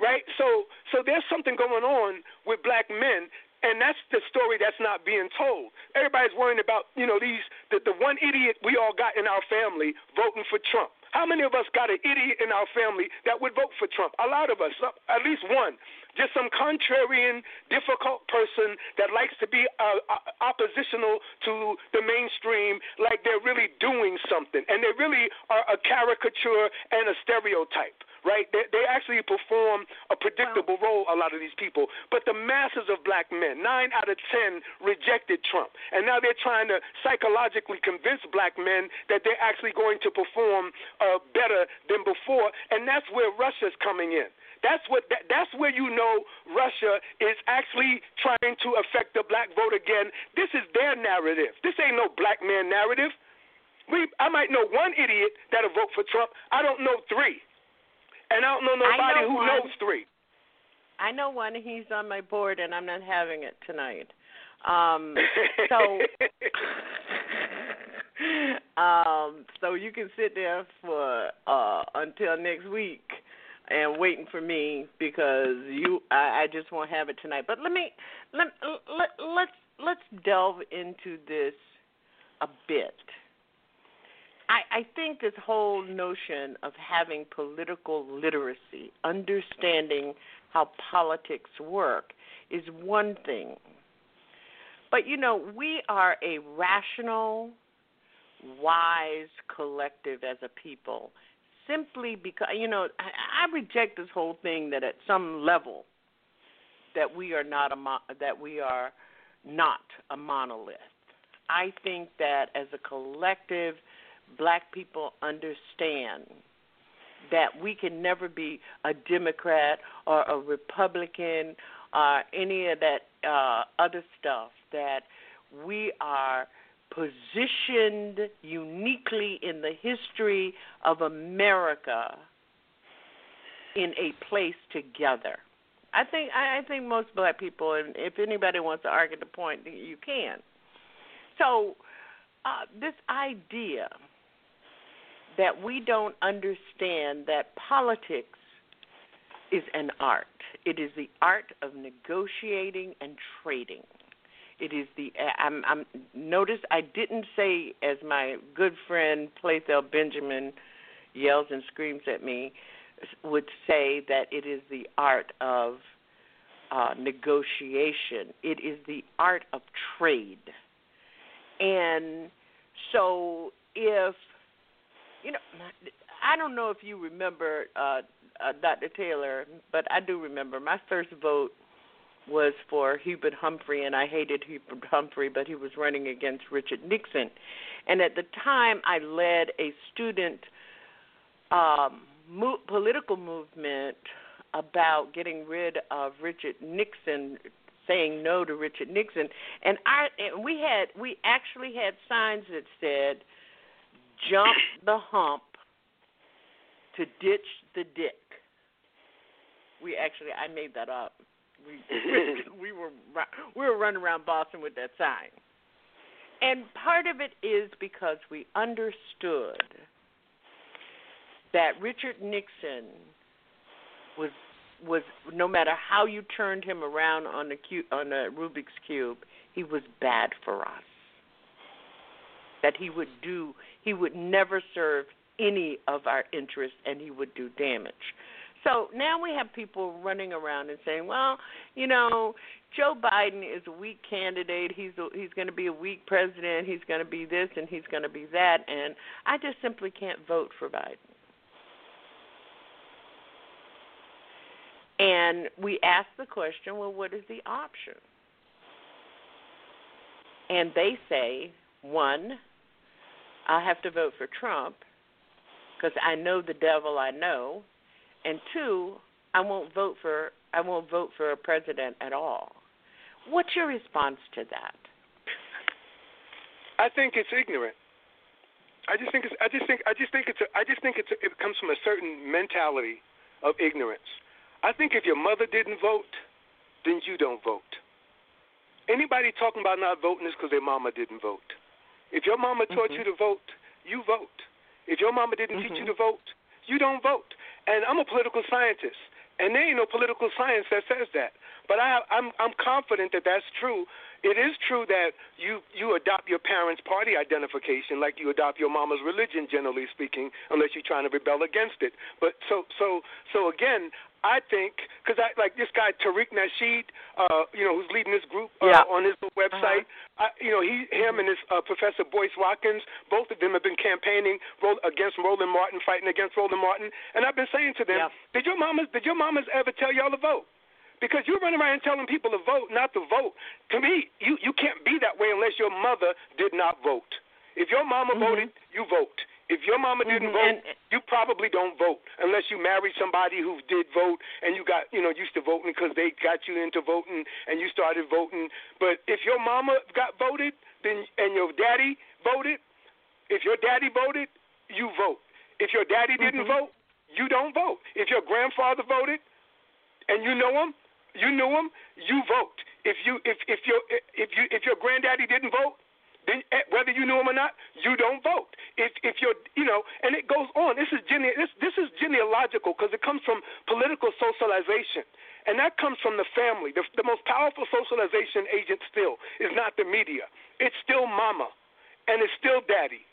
right? So so there's something going on with black men and that's the story that's not being told. Everybody's worrying about, you know, these the, the one idiot we all got in our family voting for Trump. How many of us got an idiot in our family that would vote for Trump? A lot of us, at least one. Just some contrarian, difficult person that likes to be uh, oppositional to the mainstream, like they're really doing something. And they really are a caricature and a stereotype right? They, they actually perform a predictable role, a lot of these people. But the masses of black men, nine out of ten, rejected Trump. And now they're trying to psychologically convince black men that they're actually going to perform uh, better than before. And that's where Russia's coming in. That's what. That, that's where you know Russia is actually trying to affect the black vote again. This is their narrative. This ain't no black man narrative. We, I might know one idiot that'll vote for Trump. I don't know three. And I don't know nobody know who one. knows three. I know one. He's on my board, and I'm not having it tonight. Um, so, um, so you can sit there for uh, until next week and waiting for me because you. I, I just won't have it tonight. But let me let let let's let's delve into this a bit. I, I think this whole notion of having political literacy, understanding how politics work, is one thing. But you know, we are a rational, wise collective as a people simply because you know I, I reject this whole thing that at some level that we are not a that we are not a monolith. I think that as a collective, black people understand that we can never be a Democrat or a Republican or any of that uh, other stuff. That we are positioned uniquely in the history of America in a place together. I think I think most black people, and if anybody wants to argue the point, you can. So, uh, this idea that we don't understand that politics is an art. It is the art of negotiating and trading. It is the I'm, I'm notice I didn't say as my good friend Playthel Benjamin yells and screams at me would say that it is the art of uh, negotiation. It is the art of trade. And so if you know I don't know if you remember uh, uh, Dr. Taylor, but I do remember my first vote was for Hubert Humphrey, and I hated Hubert Humphrey, but he was running against Richard Nixon. And at the time, I led a student um, mo- political movement about getting rid of Richard Nixon, saying no to Richard Nixon. And I, and we had, we actually had signs that said, "Jump the hump to ditch the dick." We actually, I made that up we we were we were running around Boston with that sign. And part of it is because we understood that Richard Nixon was was no matter how you turned him around on the on the Rubik's cube, he was bad for us. That he would do he would never serve any of our interests and he would do damage. So now we have people running around and saying, "Well, you know, Joe Biden is a weak candidate. He's a, he's going to be a weak president. He's going to be this and he's going to be that." And I just simply can't vote for Biden. And we ask the question, well, what is the option? And they say, one, I have to vote for Trump because I know the devil I know and two, I won't vote for I won't vote for a president at all. What's your response to that? I think it's ignorant. I just think it's I just think I just think it's a, I just think it's a, it comes from a certain mentality of ignorance. I think if your mother didn't vote, then you don't vote. Anybody talking about not voting is because their mama didn't vote. If your mama taught mm-hmm. you to vote, you vote. If your mama didn't mm-hmm. teach you to vote, you don't vote. And I'm a political scientist, and there ain't no political science that says that. But I, I'm I'm confident that that's true. It is true that you you adopt your parents' party identification like you adopt your mama's religion, generally speaking, unless you're trying to rebel against it. But so so so again, I think because I like this guy Tariq Nasheed, uh, you know, who's leading this group uh, yeah. on his website. Uh-huh. I, you know, he, him, and his uh, Professor Boyce Watkins, both of them have been campaigning against Roland Martin, fighting against Roland Martin. And I've been saying to them, yeah. did your mamas, did your mamas ever tell y'all to vote? Because you run around telling people to vote, not to vote. To me, you you can't be that way unless your mother did not vote. If your mama mm-hmm. voted, you vote. If your mama didn't mm-hmm. vote, you probably don't vote unless you married somebody who did vote and you got, you know, used to voting because they got you into voting and you started voting. But if your mama got voted, then and your daddy voted, if your daddy voted, you vote. If your daddy didn't mm-hmm. vote, you don't vote. If your grandfather voted and you know him, you knew him, you vote. If you if if your if you if your granddaddy didn't vote, then eh, whether you knew him or not, you don't vote. If if you're you know, and it goes on. This is gene, this this is genealogical because it comes from political socialization. And that comes from the family. The, the most powerful socialization agent still is not the media. It's still mama, and it's still daddy.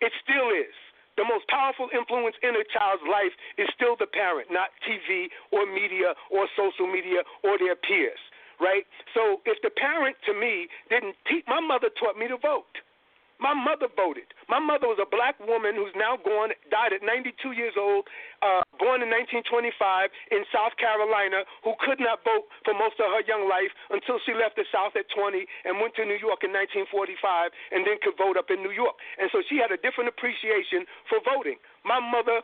It still is. The most powerful influence in a child's life is still the parent, not TV or media or social media or their peers right? So if the parent to me didn't teach, my mother taught me to vote. My mother voted. My mother was a black woman who's now gone, died at 92 years old, uh, born in 1925 in South Carolina, who could not vote for most of her young life until she left the South at 20 and went to New York in 1945 and then could vote up in New York. And so she had a different appreciation for voting. My mother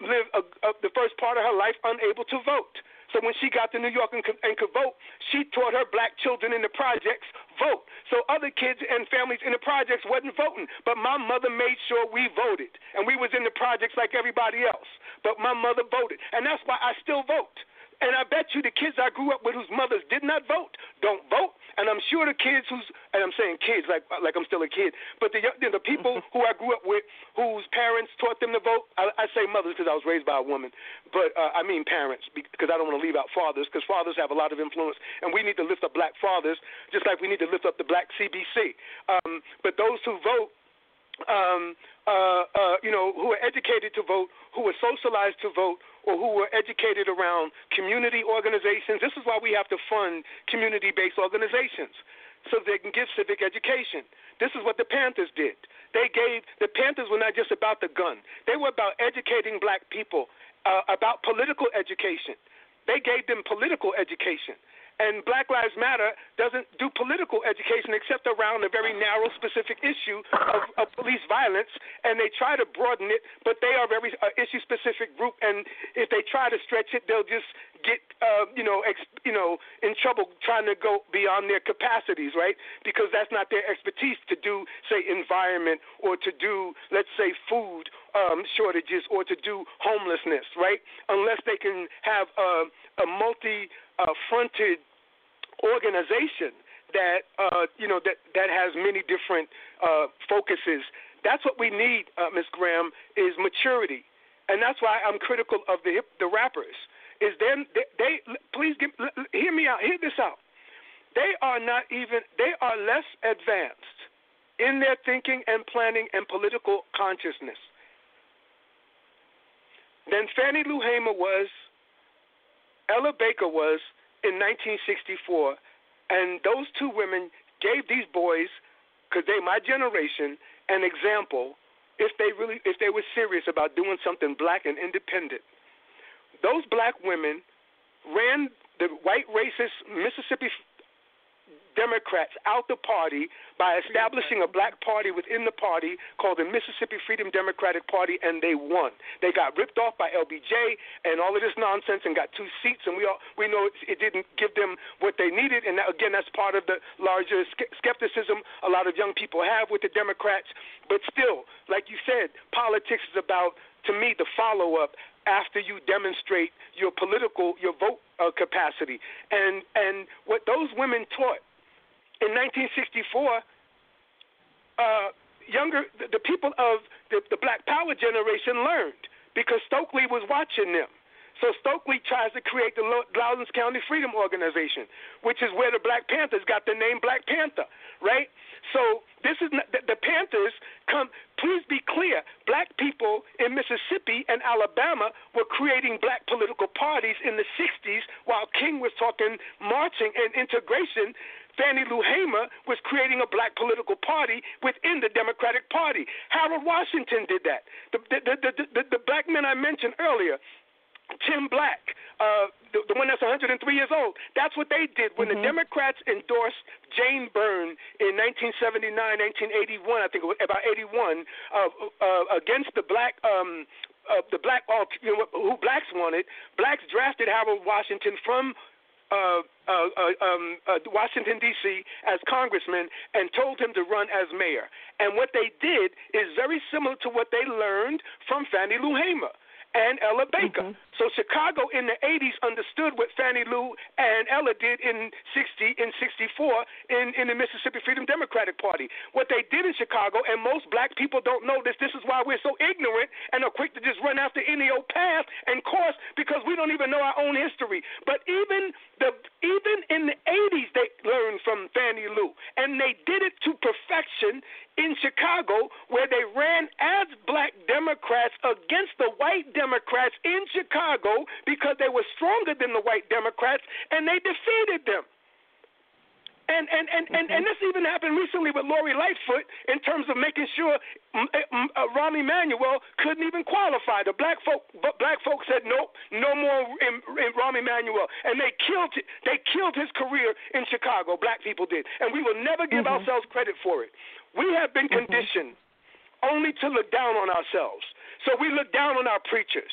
lived a, a, the first part of her life unable to vote. So when she got to New York and could, and could vote, she taught her black children in the projects vote. So other kids and families in the projects wasn't voting, but my mother made sure we voted, and we was in the projects like everybody else. But my mother voted, and that's why I still vote. And I bet you the kids I grew up with whose mothers did not vote don't vote. And I'm sure the kids who's and I'm saying kids like like I'm still a kid, but the the people who I grew up with whose parents taught them to vote. I, I say mothers because I was raised by a woman, but uh, I mean parents because I don't want to leave out fathers because fathers have a lot of influence, and we need to lift up black fathers just like we need to lift up the black CBC. Um, but those who vote um, uh, uh, you know, who are educated to vote, who are socialized to vote, or who were educated around community organizations. This is why we have to fund community based organizations so they can give civic education. This is what the Panthers did. They gave, the Panthers were not just about the gun, they were about educating black people uh, about political education. They gave them political education. And Black Lives Matter doesn't do political education except around a very narrow, specific issue of, of police violence, and they try to broaden it, but they are very uh, issue-specific group, and if they try to stretch it, they'll just get, uh, you know, ex, you know, in trouble trying to go beyond their capacities, right? Because that's not their expertise to do, say, environment or to do, let's say, food um, shortages or to do homelessness, right? Unless they can have a, a multi-fronted organization that uh, you know that that has many different uh, focuses. That's what we need, uh, Ms. Graham, is maturity, and that's why I'm critical of the hip, the rappers. Is them they, they please give, hear me out, hear this out. They are not even they are less advanced in their thinking and planning and political consciousness than Fannie Lou Hamer was, Ella Baker was in 1964, and those two women gave these boys, because they my generation, an example. If they really, if they were serious about doing something black and independent, those black women ran the white racist Mississippi Democrats out the party by establishing a black party within the party called the Mississippi Freedom Democratic Party, and they won. They got ripped off by LBJ and all of this nonsense, and got two seats. And we all we know it, it didn't give them what they needed. And that, again, that's part of the larger skepticism a lot of young people have with the Democrats. But still, like you said, politics is about to me the follow up after you demonstrate your political your vote uh, capacity and and what those women taught in 1964, uh, younger the, the people of the, the Black Power generation learned because Stokely was watching them. So Stokely tries to create the Lowndes County Freedom Organization, which is where the Black Panthers got the name Black Panther, right? So this is not, the, the Panthers come. Please be clear: black people in Mississippi and Alabama were creating black political parties in the '60s, while King was talking marching and integration Fannie Lou Hamer was creating a black political party within the Democratic Party. Harold Washington did that. The, the, the, the, the black men I mentioned earlier, Tim Black, uh, the, the one that's 103 years old. That's what they did when mm-hmm. the Democrats endorsed Jane Byrne in 1979, 1981. I think it was about 81 uh, uh, against the black. Um, uh, the black, uh, you know, who blacks wanted, blacks drafted Harold Washington from uh, uh, uh, um, uh, Washington, D.C., as congressman and told him to run as mayor. And what they did is very similar to what they learned from Fannie Lou Hamer and Ella Baker. Mm-hmm. So Chicago in the 80s understood what Fannie Lou and Ella did in 60 in 64 in in the Mississippi Freedom Democratic Party. What they did in Chicago and most black people don't know this. This is why we're so ignorant and are quick to just run after any old path and course because we don't even know our own history. But even the even in the 80s they learned from Fannie Lou and they did it to perfection in Chicago where they ran as black Democrats against the white Democrats in Chicago because they were stronger than the white Democrats and they defeated them. And and and, and and this even happened recently with Lori Lightfoot in terms of making sure mm, eh, mm, uh, Rahm Emanuel couldn't even qualify. The black folk, black folks said nope, no more in, in Rahm Emanuel, and they killed they killed his career in Chicago. Black people did, and we will never give Mm-hmm. ourselves credit for it. We have been mm-hmm. conditioned only to look down on ourselves. So we look down on our preachers.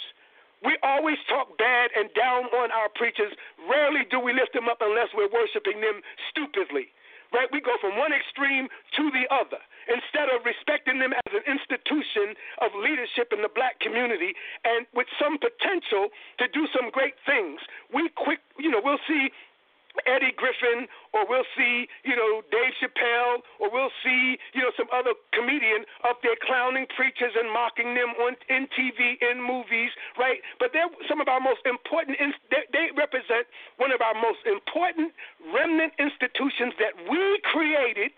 We always talk bad and down on our preachers. Rarely do we lift them up unless we're worshiping them stupidly. Right? We go from one extreme to the other instead of respecting them as an institution of leadership in the black community and with some potential to do some great things. We quick, you know, we'll see Eddie Griffin, or we'll see, you know, Dave Chappelle, or we'll see, you know, some other comedian up there clowning preachers and mocking them on in TV, in movies, right? But they're some of our most important. They, they represent one of our most important remnant institutions that we created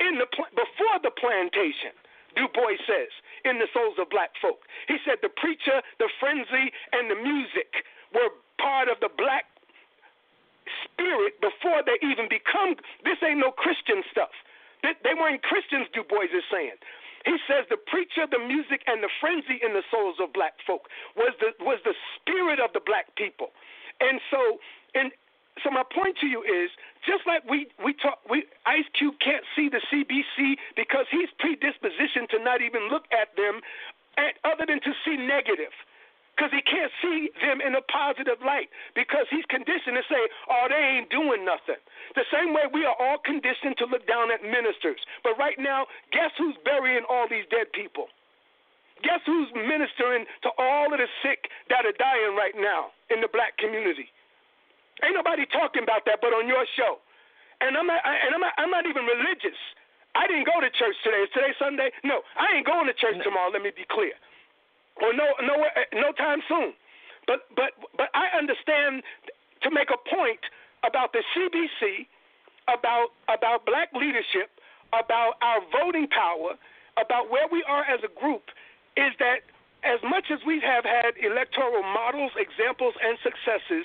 in the before the plantation. Du Bois says in the souls of black folk. He said the preacher, the frenzy, and the music were part of the black spirit before they even become. This ain't no Christian stuff. They, they weren't Christians, Du Bois is saying. He says the preacher, the music, and the frenzy in the souls of black folk was the was the spirit of the black people. And so, and so my point to you is just like we we talk, we Ice Cube can't see the CBC because he's predispositioned to not even look at them, at, other than to see negative because he can't see them in a positive light because he's conditioned to say, oh, they ain't doing nothing. The same way we are all conditioned to look down at ministers. But right now, guess who's burying all these dead people? Guess who's ministering to all of the sick that are dying right now in the black community? Ain't nobody talking about that but on your show. And I'm not, and I'm not, I'm not even religious. I didn't go to church today. Is today Sunday? No, I ain't going to church tomorrow. Let me be clear or no no eh, no time soon. But but but I understand to make a point about the CBC, about about black leadership, about our voting power, about where we are as a group, is that as much as we have had electoral models, examples, and successes,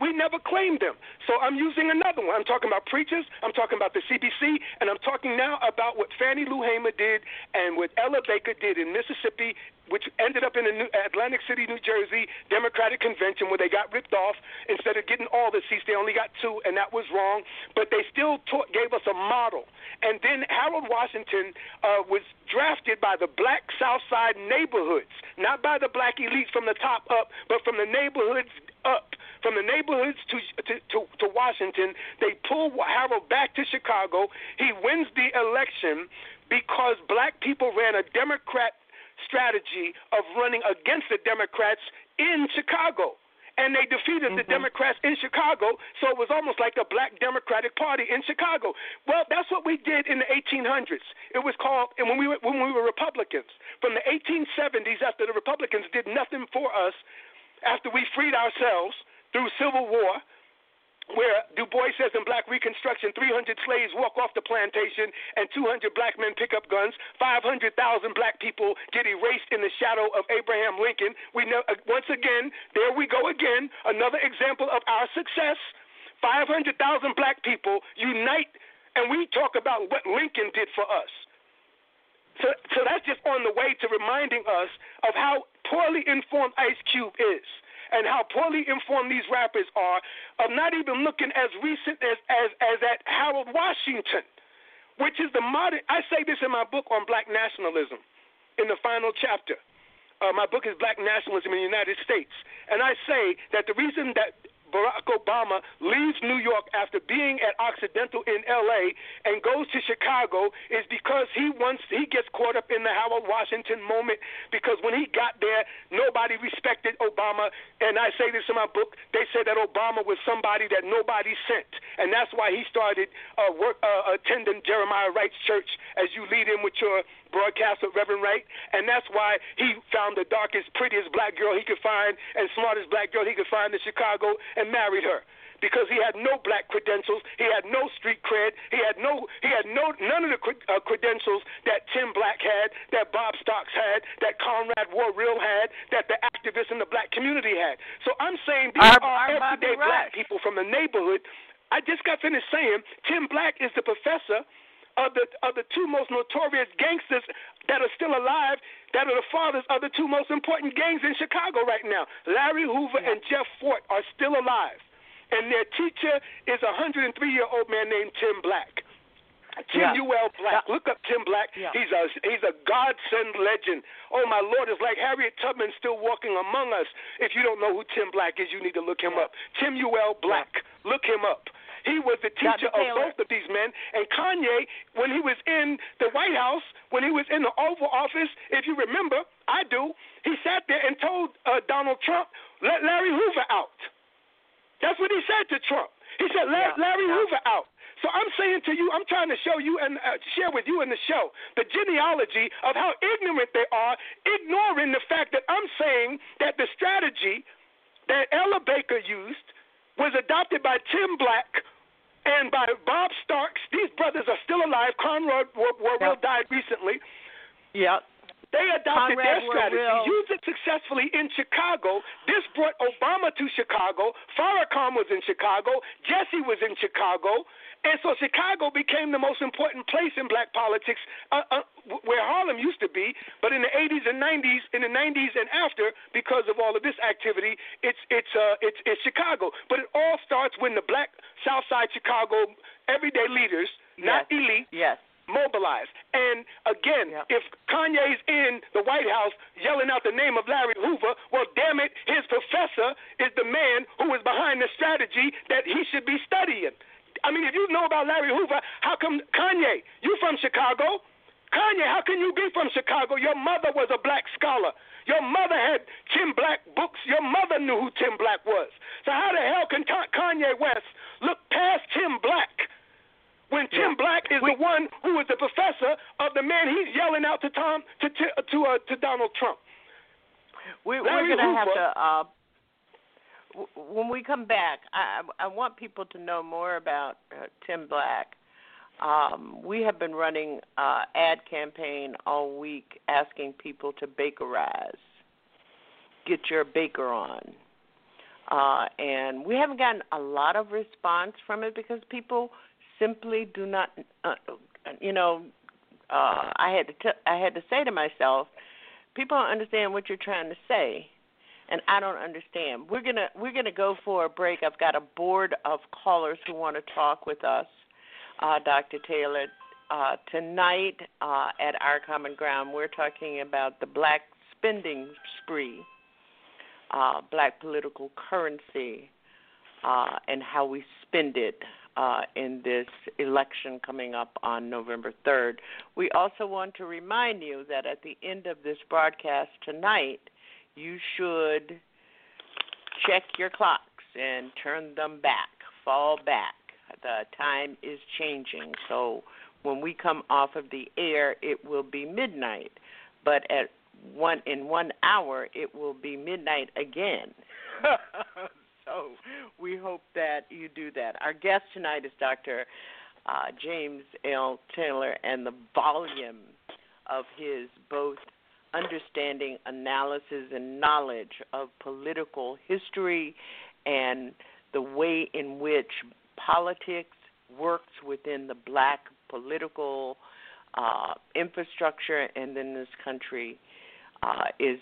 we never claimed them. So I'm using another one. I'm talking about preachers. I'm talking about the CBC, and I'm talking now about what Fannie Lou Hamer did and what Ella Baker did in Mississippi which ended up in the New, Atlantic City, New Jersey Democratic Convention where they got ripped off. Instead of getting all the seats, they only got two, and that was wrong. But they still taught, gave us a model. And then Harold Washington uh, was drafted by the black South Side neighborhoods, not by the black elites from the top up, but from the neighborhoods up. From the neighborhoods to, to, to, to Washington, they pull Harold back to Chicago. He wins the election because black people ran a Democrat strategy of running against the Democrats in Chicago. And they defeated the mm-hmm. Democrats in Chicago, so it was almost like a black Democratic Party in Chicago. Well, that's what we did in the 1800s. It was called, and when we were, when we were Republicans, from the 1870s, after the Republicans did nothing for us, after we freed ourselves through Civil War, where Du Bois says in Black Reconstruction, 300 slaves walk off the plantation and 200 black men pick up guns. 500,000 black people get erased in the shadow of Abraham Lincoln. We know uh, once again, there we go again, another example of our success. 500,000 black people unite, and we talk about what Lincoln did for us. So, so that's just on the way to reminding us of how poorly informed Ice Cube is and how poorly informed these rappers are of not even looking as recent as, as, as at Harold Washington, which is the modern. I say this in my book on black nationalism in the final chapter. Uh, my book is Black Nationalism in the United States. And I say that the reason that Barack Obama leaves New York after being at Occidental in L.A. and goes to Chicago is because he wants he gets caught up in the Harold Washington moment because when he got there nobody respected Obama and I say this in my book they said that Obama was somebody that nobody sent and that's why he started uh, work uh, attending Jeremiah Wright's church as you lead in with your broadcast with Reverend Wright, and that's why he found the darkest, prettiest black girl he could find and smartest black girl he could find in Chicago and married her. Because he had no black credentials, he had no street cred, he had no, he had no, none of the cred, uh, credentials that Tim Black had, that Bob Starks had, that Conrad Worrill had, that the activists in the black community had. So I'm saying these Our- are Bobby everyday black people from the neighborhood I just got finished saying Tim Black is the professor of the of the two most notorious gangsters that are still alive, that are the fathers of the two most important gangs in Chicago right now. Larry Hoover yeah. and Jeff Fort are still alive. And their teacher is a 103 year old man named Tim Black. Tim yeah. Black. Yeah. Look up Tim Black. Yeah. He's a he's a godsend legend. Oh my Lord, it's like Harriet Tubman still walking among us. If you don't know who Tim Black is, you need to look him up. Timuel Black. Look him up. He was the teacher of both of these men. And Kanye, when he was in the White House, when he was in the Oval Office, if you remember, I do, he sat there and told uh, Donald Trump, let Larry Hoover out. That's what he said to Trump. He said, let yeah. Larry yeah. Hoover out. So I'm saying to you, I'm trying to show you and uh, share with you in the show the genealogy of how ignorant they are, ignoring the fact that I'm saying that the strategy that Ella Baker used was adopted by Tim Black and by Bob Starks. These brothers are still alive. Conrad Worrill yeah. died recently. Yeah. They adopted Conrad their strategy, used it successfully in Chicago. This brought Obama to Chicago. Farrakhan was in Chicago. Jesse was in Chicago. And so Chicago became the most important place in black politics, uh, uh, where Harlem used to be. But in the 80s and 90s, in the 90s and after, because of all of this activity, it's it's uh, it's it's Chicago. But it all starts when the black South Side Chicago everyday leaders, not yes. elite, yes mobilized. And again, yep. if Kanye's in the White House yelling out the name of Larry Hoover, well, damn it, his professor is the man who is behind the strategy that he should be studying. I mean, if you know about Larry Hoover, how come Kanye? You from Chicago? Kanye, how can you be from Chicago? Your mother was a black scholar. Your mother had Tim Black books. Your mother knew who Tim Black was. So how the hell can Kanye West look past Tim Black when Tim Black is the one who is the professor of the man he's yelling out to Tom to to to, uh, to Donald Trump? We, are going to have to uh, when we come back, I, I want people to know more about uh, Tim Black. Um, we have been running uh, ad campaign all week asking people to bakerize, get your baker on, uh, and we haven't gotten a lot of response from it because people simply do not, uh, you know, uh, I had to t- I had to say to myself, people don't understand what you're trying to say and I don't understand. We're gonna we're gonna go for a break. I've got a board of callers who want to talk with us, uh, Dr. Taylor. Uh, tonight uh, at Our Common Ground, we're talking about the black spending spree, uh, black political currency, uh, and how we spend it uh, in this election coming up on November 3rd. We also want to remind you that at the end of this broadcast tonight, you should check your clocks and turn them back, fall back. The time is changing. So when we come off of the air, it will be midnight. But at one in one hour, it will be midnight again. so we hope that you do that. Our guest tonight is Dr. Uh, James L. Taylor, and the volume of his both understanding, analysis, and knowledge of political history and the way in which politics works within the black political uh, infrastructure and in this country uh, is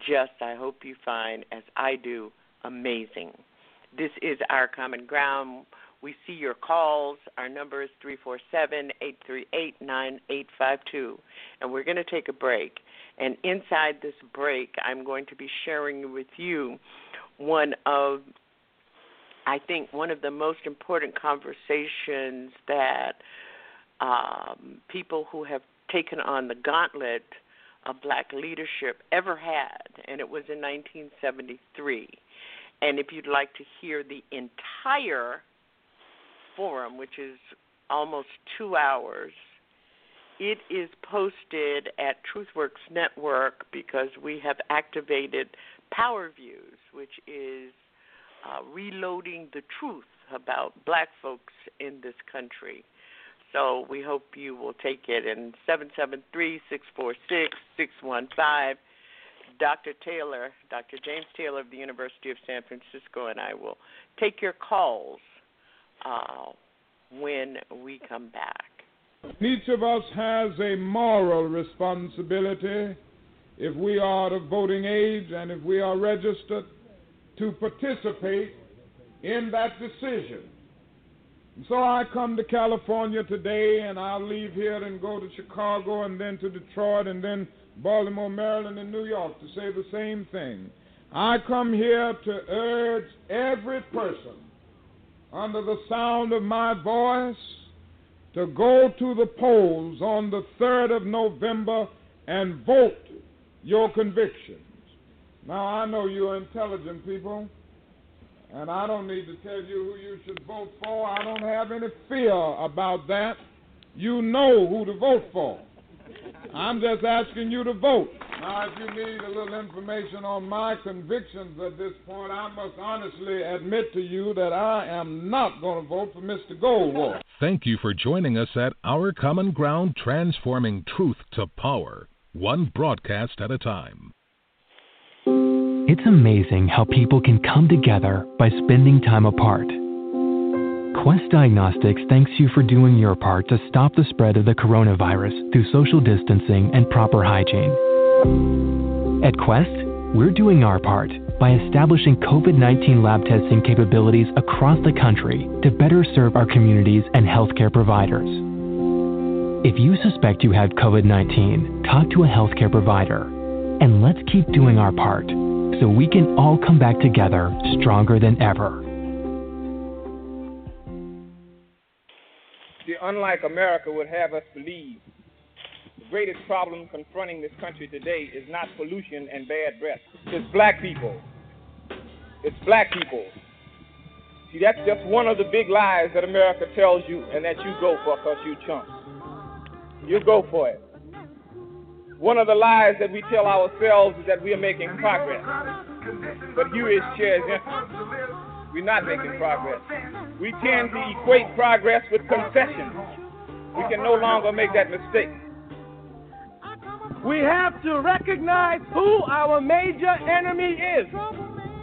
just, I hope you find, as I do, amazing. This is our common ground. We see your calls. Our number is 347 838 9852. And we're going to take a break. And inside this break, I'm going to be sharing with you one of, I think, one of the most important conversations that um, people who have taken on the gauntlet of black leadership ever had, and it was in 1973. And if you'd like to hear the entire forum, which is almost two hours, it is posted at TruthWorks Network because we have activated Power Views, which is uh, reloading the truth about black folks in this country. So we hope you will take it in 773 646 615. Dr. Taylor, Dr. James Taylor of the University of San Francisco, and I will take your calls uh, when we come back. Each of us has a moral responsibility if we are of voting age and if we are registered to participate in that decision. And so I come to California today and I'll leave here and go to Chicago and then to Detroit and then Baltimore, Maryland, and New York to say the same thing. I come here to urge every person under the sound of my voice to go to the polls on the 3rd of November and vote your convictions. Now, I know you're intelligent people, and I don't need to tell you who you should vote for. I don't have any fear about that. You know who to vote for. I'm just asking you to vote. Now, if you need a little information on my convictions at this point, I must honestly admit to you that I am not going to vote for Mr. Goldwater. Thank you for joining us at Our Common Ground Transforming Truth to Power, one broadcast at a time. It's amazing how people can come together by spending time apart. Quest Diagnostics thanks you for doing your part to stop the spread of the coronavirus through social distancing and proper hygiene. At Quest, we're doing our part by establishing COVID 19 lab testing capabilities across the country to better serve our communities and healthcare providers. If you suspect you have COVID 19, talk to a healthcare provider. And let's keep doing our part so we can all come back together stronger than ever. See, unlike America would have us believe, the greatest problem confronting this country today is not pollution and bad breath. It's black people. It's black people. See, that's just one of the big lies that America tells you and that you go for because you chumps. You go for it. One of the lies that we tell ourselves is that we are making progress. But chair is empty. We're not making progress. We tend to equate progress with concessions. We can no longer make that mistake. We have to recognize who our major enemy is.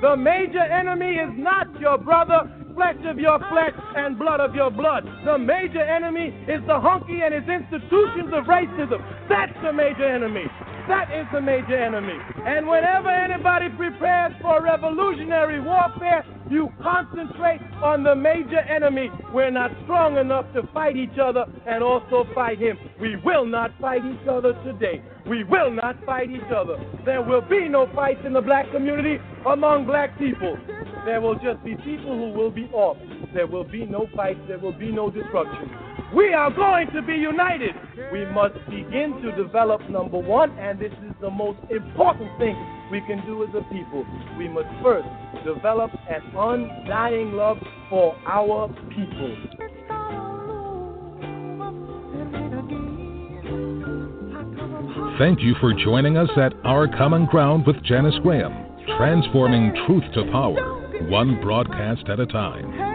The major enemy is not your brother, flesh of your flesh, and blood of your blood. The major enemy is the hunky and his institutions of racism. That's the major enemy. That is the major enemy. And whenever anybody prepares for revolutionary warfare, you concentrate on the major enemy. We're not strong enough to fight each other and also fight him. We will not fight each other today. We will not fight each other. There will be no fights in the black community among black people. There will just be people who will be off. There will be no fights. There will be no destruction. We are going to be united. We must begin to develop number one, and this is the most important thing we can do as a people. We must first develop an undying love for our people. Thank you for joining us at Our Common Ground with Janice Graham, transforming truth to power, one broadcast at a time.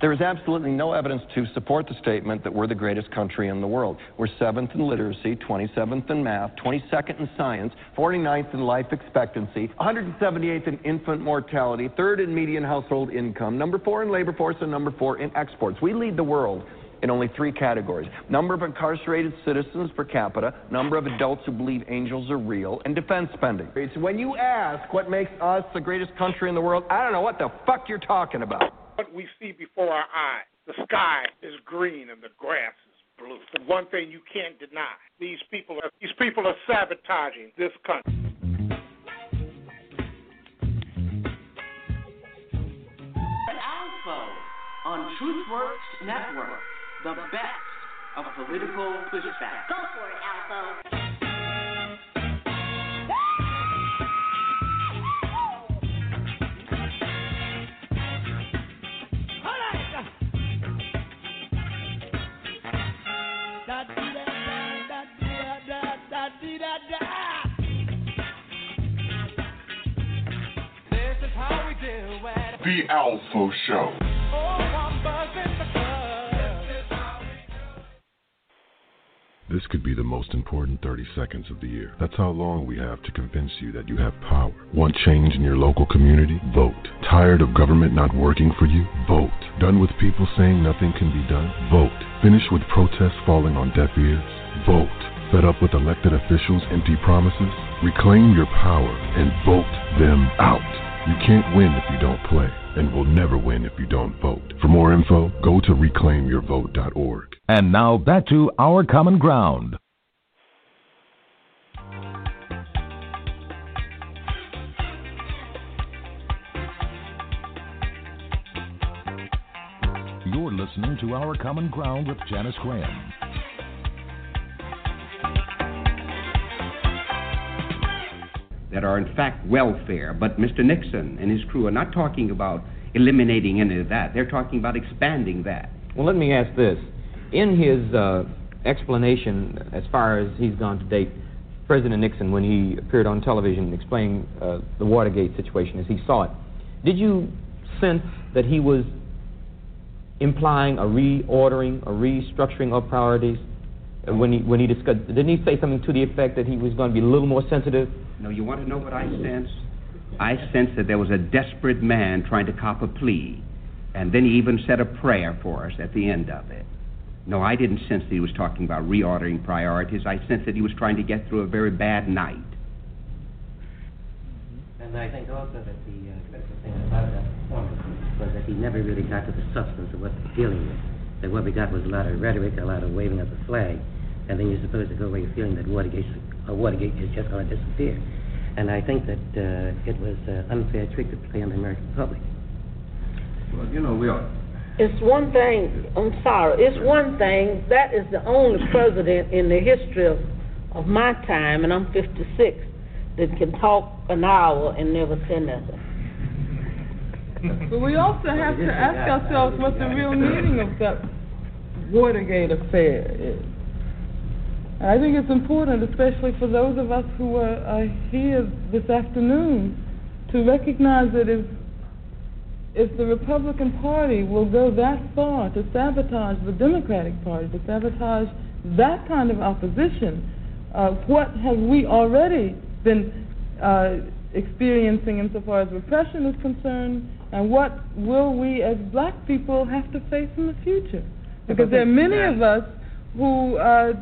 There is absolutely no evidence to support the statement that we're the greatest country in the world. We're seventh in literacy, 27th in math, 22nd in science, 49th in life expectancy, 178th in infant mortality, third in median household income, number four in labor force, and number four in exports. We lead the world in only three categories number of incarcerated citizens per capita, number of adults who believe angels are real, and defense spending. So when you ask what makes us the greatest country in the world, I don't know what the fuck you're talking about. What we see before our eyes, the sky is green and the grass is blue. The one thing you can't deny, these people are these people are sabotaging this country. Alpha on TruthWorks Network the best of political pushback. Go for it, Alpha. The Alpha Show. This could be the most important 30 seconds of the year. That's how long we have to convince you that you have power. Want change in your local community? Vote. Tired of government not working for you? Vote. Done with people saying nothing can be done? Vote. Finished with protests falling on deaf ears? Vote. Fed up with elected officials' empty promises? Reclaim your power and vote them out. You can't win if you don't play, and will never win if you don't vote. For more info, go to reclaimyourvote.org. And now back to Our Common Ground. You're listening to Our Common Ground with Janice Graham. That are in fact welfare. But Mr. Nixon and his crew are not talking about eliminating any of that. They're talking about expanding that. Well, let me ask this. In his uh, explanation, as far as he's gone to date, President Nixon, when he appeared on television explaining uh, the Watergate situation as he saw it, did you sense that he was implying a reordering, a restructuring of priorities? When he when he discussed, didn't he say something to the effect that he was going to be a little more sensitive? No, you want to know what I sense? I sense that there was a desperate man trying to cop a plea, and then he even said a prayer for us at the end of it. No, I didn't sense that he was talking about reordering priorities. I sensed that he was trying to get through a very bad night. And I think also that the uh, thing about that performance was that he never really got to the substance of what they're dealing with. That what we got was a lot of rhetoric, a lot of waving of the flag, and then you're supposed to go away feeling that Watergate, uh, Watergate is just going to disappear. And I think that uh, it was an unfair trick to play on the American public. Well, you know, we are. It's one thing, I'm sorry, it's one thing, that is the only president in the history of, of my time, and I'm 56, that can talk an hour and never say nothing. But we also have to ask ourselves what the real meaning of that Watergate affair is. And I think it's important, especially for those of us who are, are here this afternoon, to recognize that if if the Republican Party will go that far to sabotage the Democratic Party, to sabotage that kind of opposition, uh, what have we already been uh, experiencing insofar as repression is concerned, and what will we as black people have to face in the future? Because there are many of us who uh,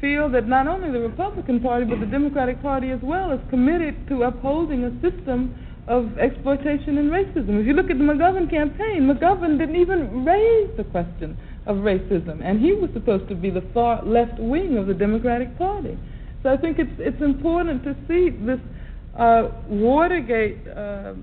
feel that not only the Republican Party, but the Democratic Party as well is committed to upholding a system of exploitation and racism. If you look at the McGovern campaign, McGovern didn't even raise the question of racism, and he was supposed to be the far left wing of the Democratic Party. So I think it's it's important to see this uh, Watergate uh,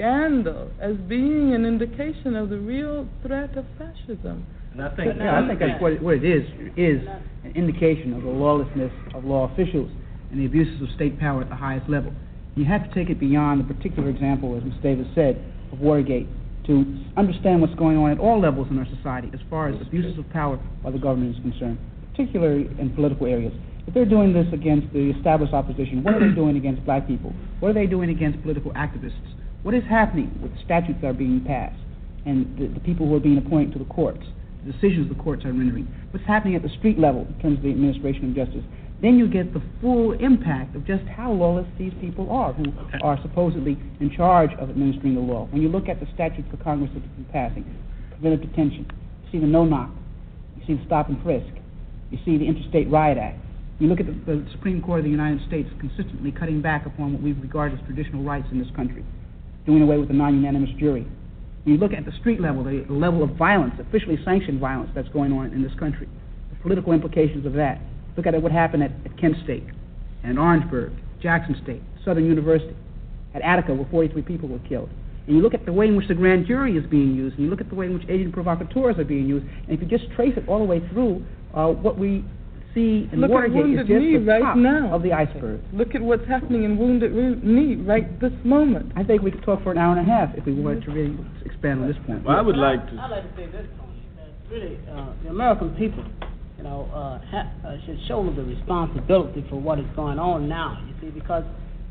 scandal as being an indication of the real threat of fascism. And I think, yeah, I think that's what it, what it is, is an indication of the lawlessness of law officials and the abuses of state power at the highest level. You have to take it beyond the particular example, as Ms. Davis said, of Watergate, to understand what's going on at all levels in our society as far as abuses of power by the government is concerned, particularly in political areas. If they're doing this against the established opposition, what are they doing against black people? What are they doing against political activists? What is happening with the statutes that are being passed and the, the people who are being appointed to the courts, the decisions the courts are rendering? What's happening at the street level in terms of the administration of justice? then you get the full impact of just how lawless these people are who are supposedly in charge of administering the law. When you look at the statutes the Congress has been passing, preventive detention, you see the no-knock, you see the stop and frisk, you see the Interstate Riot Act. You look at the, the Supreme Court of the United States consistently cutting back upon what we regard as traditional rights in this country, doing away with the non-unanimous jury. You look at the street level, the, the level of violence, officially sanctioned violence that's going on in this country, the political implications of that, Look at what happened at, at Kent State, and Orangeburg, Jackson State, Southern University, at Attica, where 43 people were killed. And you look at the way in which the grand jury is being used, and you look at the way in which agent provocateurs are being used, and if you just trace it all the way through, uh, what we see in Look Watergate at Wounded is just Knee the right top now. of the iceberg. Look at what's happening in Wounded Knee right this moment. I think we could talk for an hour and a half if we wanted to really expand on this point. Well, I would like to. I'd like to say this, Tony. That really, uh, the American people you know, uh, ha- uh, should shoulder the responsibility for what is going on now. You see, because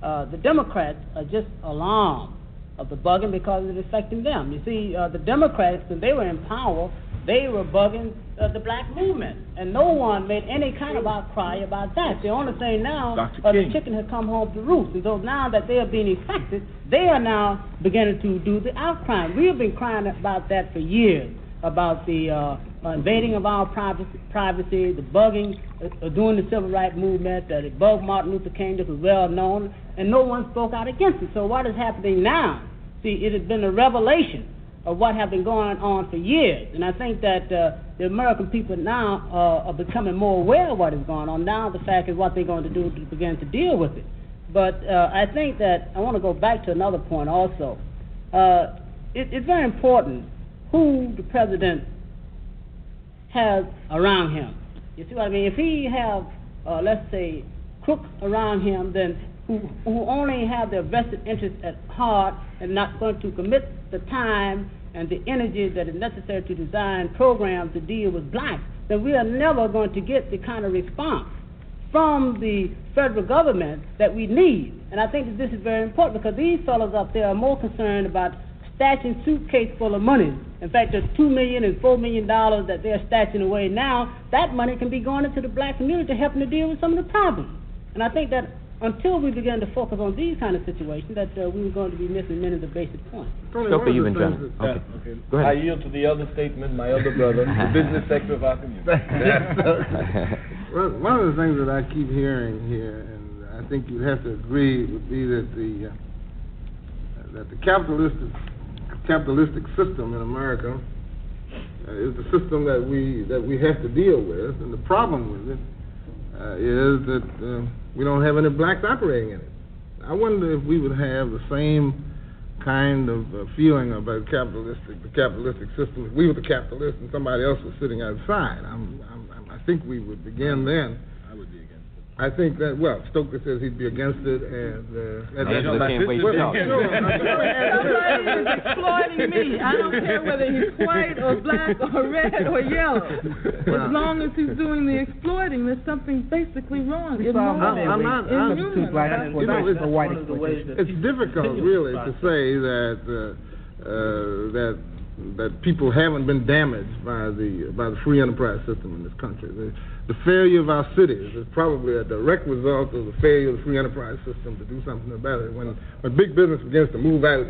uh, the Democrats are just alarmed of the bugging because it's affecting them. You see, uh, the Democrats, when they were in power, they were bugging uh, the black movement, and no one made any kind of outcry about that. The only thing now, uh, the chicken has come home to roost. And so now that they are being affected, they are now beginning to do the outcry. We have been crying about that for years, about the uh, invading of our privacy, privacy the bugging, uh, uh, doing the civil rights movement, uh, the bug Martin Luther King, this was well known, and no one spoke out against it. So what is happening now? See, it has been a revelation of what have been going on for years. And I think that uh, the American people now uh, are becoming more aware of what is going on. Now the fact is what they're going to do to begin to deal with it. But uh, I think that I want to go back to another point also. Uh, it, it's very important who the president has around him. You see what I mean? If he have, uh, let's say, crooks around him, then who, only have their vested interest at heart and not going to commit the time and the energy that is necessary to design programs to deal with blacks, then we are never going to get the kind of response from the federal government that we need. And I think that this is very important because these fellows up there are more concerned about stashing suitcase full of money. In fact, there's two million and four million dollars that they're stashing away now. That money can be going into the black community, helping to deal with some of the problems. And I think that until we begin to focus on these kind of situations, that uh, we were going to be missing many of the basic points. Tony, Stop one of the things John. that- Okay. Yeah, okay. Go ahead. I yield to the other statement, my other brother, the business sector of our community. Well, one of the things that I keep hearing here, and I think you have to agree, would be that the uh, that the capitalistic capitalistic system in America uh, is the system that we that we have to deal with, and the problem with it uh, is that uh, we don't have any blacks operating in it. I wonder if we would have the same kind of uh, feeling about capitalistic the capitalistic system if we were the capitalists and somebody else was sitting outside. I'm, I'm, I think we would begin then. I would be against it. I think that well, Stoker says he'd be against it, and uh, that, Angela can't wait to talk. Somebody is exploiting me. I don't care whether he's white or black or red or yellow. As long as he's doing the exploiting, there's something basically wrong. It's all Immoral. I'm- I'm not- I'm- Inhuman. Two black You know, it's, or white it's difficult, really, to say that uh, uh, that that people haven't been damaged by the by the free enterprise system in this country. The, the failure of our cities is probably a direct result of the failure of the free enterprise system to do something about it. When when big business begins to move out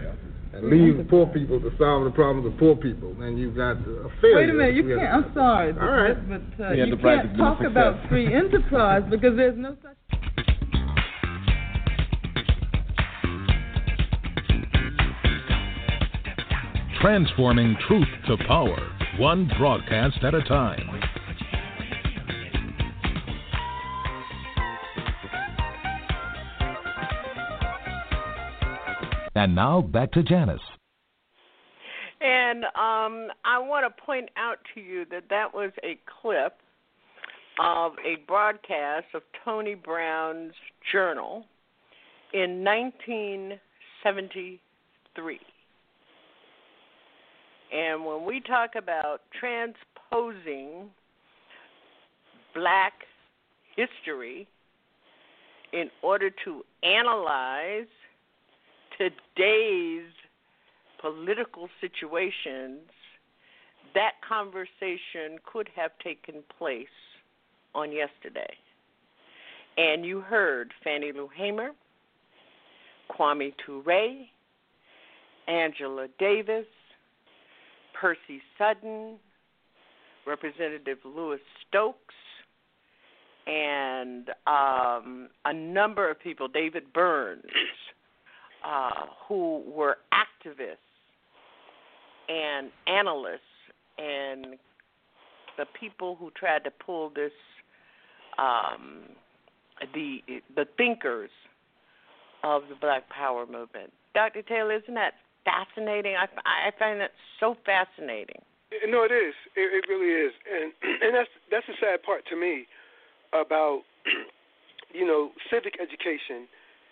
and leave the poor people to solve the problems of poor people, then you've got a failure. Wait a minute, you can't. I'm sorry, but, All right. but uh, you can't has been talk about free enterprise because there's no such. Transforming truth to power, one broadcast at a time. And now back to Janice. And um, I want to point out to you that that was a clip of a broadcast of Tony Brown's journal in 1973. And when we talk about transposing black history in order to analyze today's political situations, that conversation could have taken place on yesterday. And you heard Fannie Lou Hamer, Kwame Ture, Angela Davis, Percy Sutton, Representative Louis Stokes, and um, a number of people, David Burns, uh, who were activists and analysts and the people who tried to pull this um, the the thinkers of the Black Power movement. Dr. Taylor, isn't that fascinating? I, I find that so fascinating. No, it is. It, it really is, and and that's that's the sad part to me about you know civic education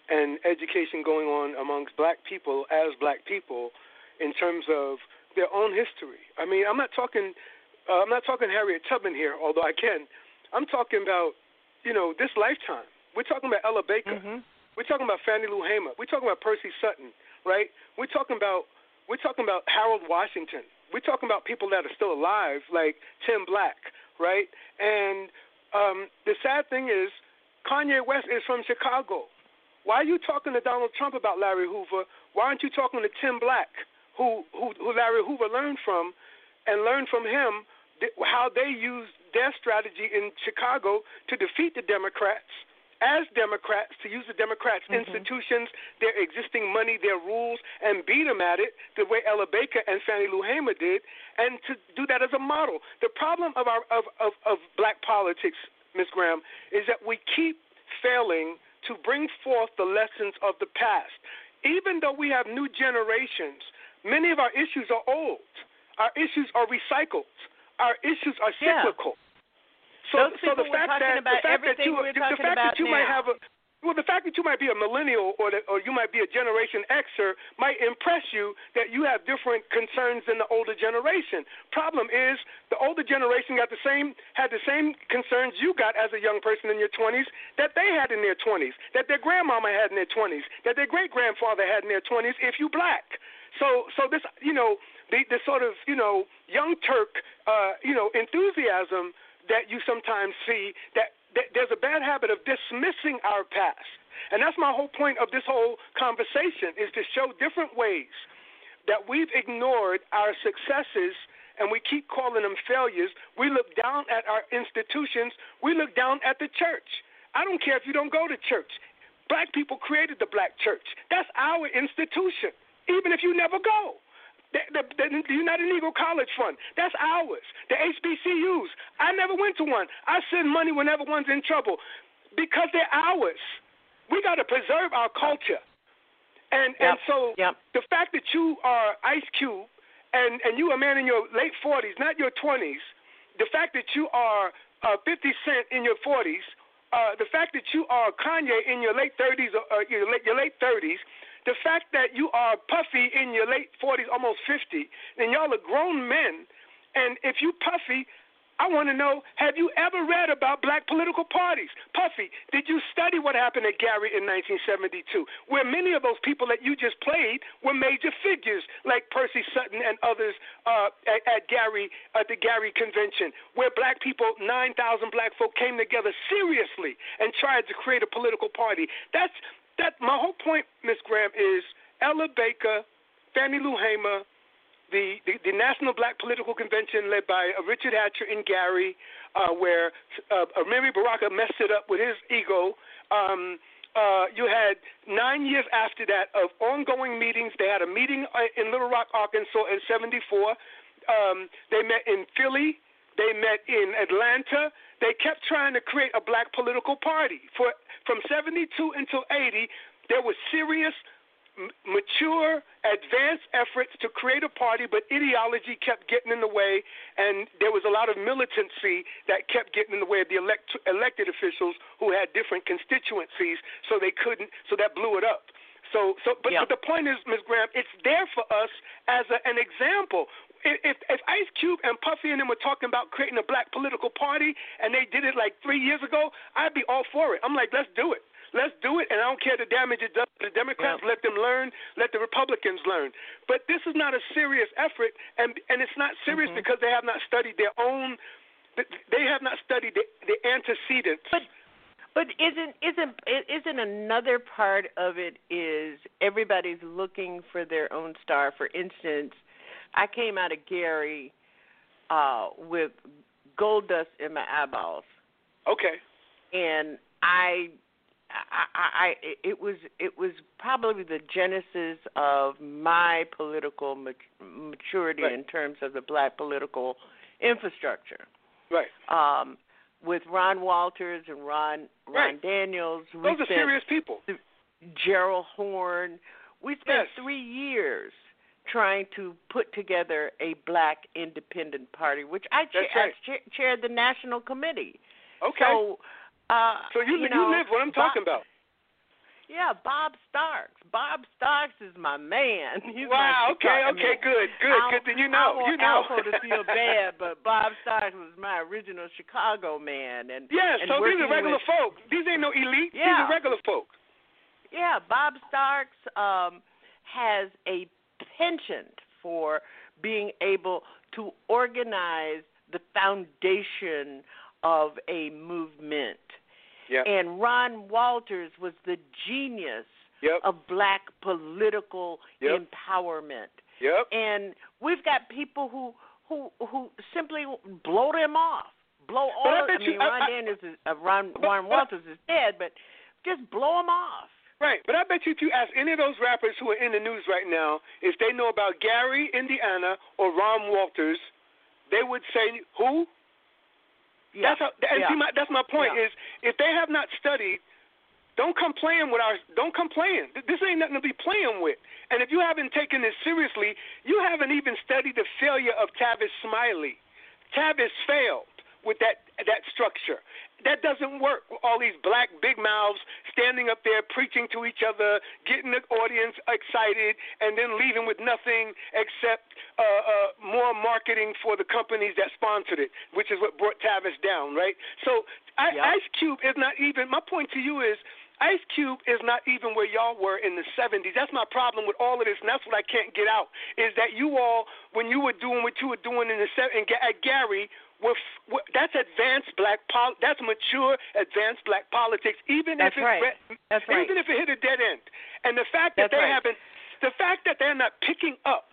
and education going on amongst black people as black people in terms of their own history. I mean, I'm not talking uh, I'm not talking Harriet Tubman here, although I can. I'm talking about you know this lifetime. We're talking about Ella Baker. We're talking about Fannie Lou Hamer. We're talking about Percy Sutton. right? We're talking about we're talking about Harold Washington. We're talking about people that are still alive, like Tim Black, right? And um, the sad thing is, Kanye West is from Chicago. Why are you talking to Donald Trump about Larry Hoover? Why aren't you talking to Tim Black, who who, who Larry Hoover learned from, and learned from him how they used their strategy in Chicago to defeat the Democrats as Democrats to use the Democrats' Mm-hmm. institutions, their existing money, their rules, and beat them at it the way Ella Baker and Fannie Lou Hamer did, and to do that as a model. The problem of our of, of, of black politics, Ms. Graham, is that we keep failing to bring forth the lessons of the past. Even though we have new generations, many of our issues are old. Our issues are recycled. Our issues are Yeah. cyclical. So, Those so the fact talking that about the fact that everything you we're the talking fact about that you might now. have a well, the fact that you might be a millennial or that, or you might be a Generation Xer might impress you that you have different concerns than the older generation. Problem is, the older generation got the same had the same concerns you got as a young person in your 20s that they had in their 20s, that their grandmama had in their 20s, that their great grandfather had in their 20s. If you black, so so this you know the the sort of you know young Turk uh, you know enthusiasm that you sometimes see that, that there's a bad habit of dismissing our past. And that's my whole point of this whole conversation is to show different ways that we've ignored our successes and we keep calling them failures. We look down at our institutions, we look down at the church. I don't care if you don't go to church. Black people created the black church. That's our institution, even if you never go. The, the, the, United Negro College Fund, that's ours. The HBCUs, I never went to one. I send money whenever one's in trouble because they're ours. We got to preserve our culture. And and so the fact that you are Ice Cube and and you a man in your late 40s, not your 20s, the fact that you are uh, 50 Cent in your 40s, uh, the fact that you are Kanye in your late 30s or uh, your late your late 30s, the fact that you are Puffy in your late 40s, almost 50, then y'all are grown men. And if you Puffy, I want to know, have you ever read about black political parties? Puffy, did you study what happened at Gary in 1972, where many of those people that you just played were major figures, like Percy Sutton and others uh, at, at Gary, at the Gary Convention, where black people, 9,000 black folk, came together seriously and tried to create a political party. That's that. My whole point, Miss Graham, is Ella Baker, Fannie Lou Hamer, the, the, the National Black Political Convention led by uh, Richard Hatcher in Gary, uh, where uh, uh, Amiri Baraka messed it up with his ego. Um, uh, you had nine years after that of ongoing meetings. They had a meeting uh, in Little Rock, Arkansas in 74. Um, they met in Philly. They met in Atlanta. They kept trying to create a black political party. For From 72 until 80, there was serious m- mature, advanced efforts to create a party, but ideology kept getting in the way, and there was a lot of militancy that kept getting in the way of the elect- elected officials who had different constituencies, so they couldn't, so that blew it up. So, so, but, but the point is, Ms. Graham, it's there for us as a, an example. If, if if Ice Cube and Puffy and them were talking about creating a black political party, and they did it like three years ago, I'd be all for it. I'm like, let's do it. Let's do it, and I don't care the damage it does to the Democrats. Let them learn. Let the Republicans learn. But this is not a serious effort, and and it's not serious mm-hmm. because they have not studied their own. They have not studied the, the antecedents. But but isn't isn't isn't another part of it is everybody's looking for their own star. For instance, I came out of Gary uh, with gold dust in my eyeballs. Okay. And I, I, I, it was it was probably the genesis of my political mat- maturity Right. in terms of the black political infrastructure. Right. Um, with Ron Walters and Ron Ron Right. Daniels, Those are serious people. Gerald Horne. We spent Yes. three years trying to put together a black independent party, which I, cha- right. I cha- chaired the national committee. Okay. So, uh, So you you, you live what I'm Bob- talking about. Yeah, Bob Starks. Bob Starks is my man. He's Wow, my okay, okay, man. good, good, I good. Then you I know, want you know. Alco to feel bad, but Bob Starks was my original Chicago man, and yeah. and so these are regular with, folk. These ain't no elite. These are regular folk. Yeah, Bob Starks, um, has a penchant for being able to organize the foundation of a movement. Yep. And Ron Walters was the genius Yep. of black political Yep. empowerment. Yep. And we've got people who who who simply blow them off. Blow all I I mean I- Ron I- Daniels is uh, Ron Ron Walters is dead, but just blow them off. Right, but I bet you if you ask any of those rappers who are in the news right now if they know about Gary, Indiana, or Ron Walters, they would say who? Yeah. That's how, and yeah. see, my, that's my point Yeah. is if they have not studied, don't come playing with our. Don't come playing. This ain't nothing to be playing with. And if you haven't taken this seriously, you haven't even studied the failure of Tavis Smiley. Tavis failed with that that structure. That doesn't work. All these black big mouths standing up there preaching to each other, getting the audience excited, and then leaving with nothing except uh, uh, more marketing for the companies that sponsored it, which is what brought Tavis down, right? So I, Yeah. Ice Cube is not even. My point to you is. Ice Cube is not even where y'all were in the 70s. That's my problem with all of this, and that's what I can't get out. Is that you all, when you were doing what you were doing in the se- in, Ga- at Gary, with, with that's advanced black pol- that's mature advanced black politics even That's if it right. That's right. even if it hit a dead end and the fact that That's they right. haven't the fact that they're not picking up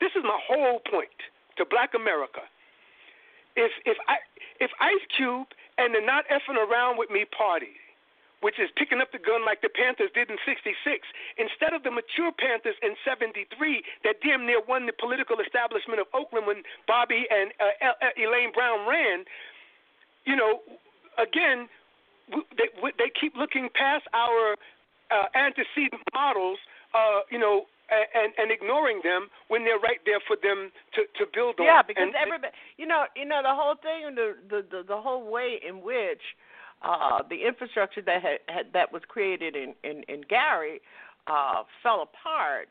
this is my whole point to black america if if i if ice cube and the not effing around with me party which is picking up the gun like the Panthers did in 66, instead of the mature Panthers in 73 that damn near won the political establishment of Oakland when Bobby and uh, El- uh, Elaine Brown ran, you know, again, w- they, w- they keep looking past our uh, antecedent models, uh, you know, and, and ignoring them when they're right there for them to, to build on. Yeah, because and, everybody, you know, you know the whole thing, the the the, the whole way in which uh, the infrastructure that had, had that was created in in, in Gary uh, fell apart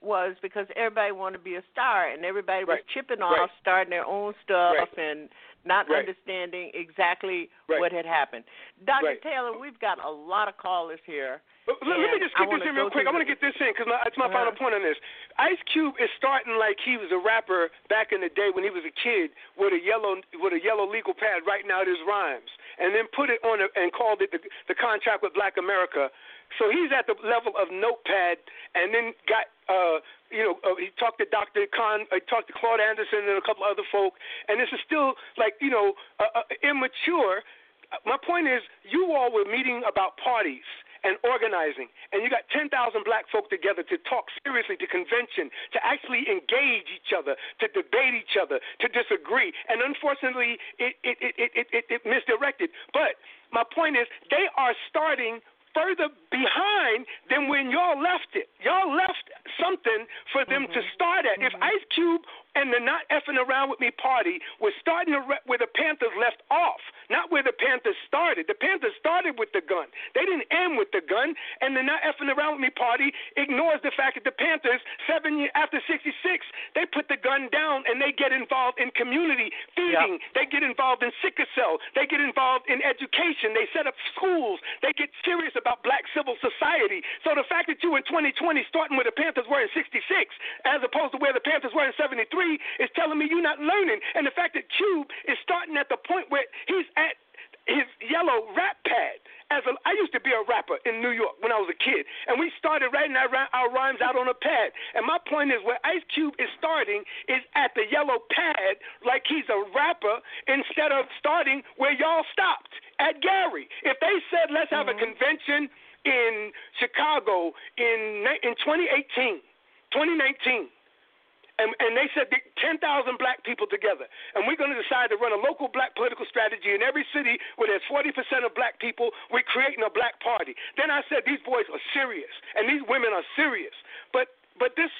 was because everybody wanted to be a star and everybody was Right. chipping Right. off, starting their own stuff Right. and not Right. understanding exactly Right. what had happened. Dr. Right. Taylor, we've got a lot of callers here. Let, let me just get this in real quick. I want to get this in because it's my final Uh-huh. point on this. Ice Cube is starting like he was a rapper back in the day when he was a kid with a yellow with a yellow legal pad writing out his rhymes, and then put it on a, and called it the, the contract with Black America. So he's at the level of Notepad, and then got uh, you know uh, he talked to Dr. Khan, uh, talked to Claud Anderson and a couple other folk, and this is still like you know uh, uh, immature. Uh, My point is, you all were meeting about parties and organizing, and you got 10,000 black folk together to talk seriously, to convention, to actually engage each other, to debate each other, to disagree. And unfortunately, it, it, it, it, it, it misdirected. But my point is, they are starting further behind than when y'all left it. Y'all left something for them to mm-hmm. start at. If mm-hmm. Ice Cube and the Not Effing Around With Me party was starting re- where the Panthers left off, not where the Panthers started. The Panthers started with the gun. They didn't end with the gun. And the Not Effing Around With Me party ignores the fact that the Panthers, seven years after 66, they put the gun down and they get involved in community feeding. They get involved in sickle cell. They get involved in education. They set up schools. They get serious about black civil society. So the fact that you in 2020 starting where the Panthers were in 66 as opposed to where the Panthers were in 73 is telling me you're not learning. And the fact that Cube is starting at the point where he's at his yellow rap pad. As a, I used to be a rapper in New York when I was a kid, and we started writing our, our rhymes out on a pad. And my point is, where Ice Cube is starting is at the yellow pad, like he's a rapper, instead of starting where y'all stopped at Gary. If they said let's have a mm-hmm. convention in Chicago in in 2018, 2019, and, and they said 10,000 black people together, and we're going to decide to run a local black political strategy in every city where there's 40% of black people. We're creating a black party. Then I said these boys are serious, and these women are serious. But but this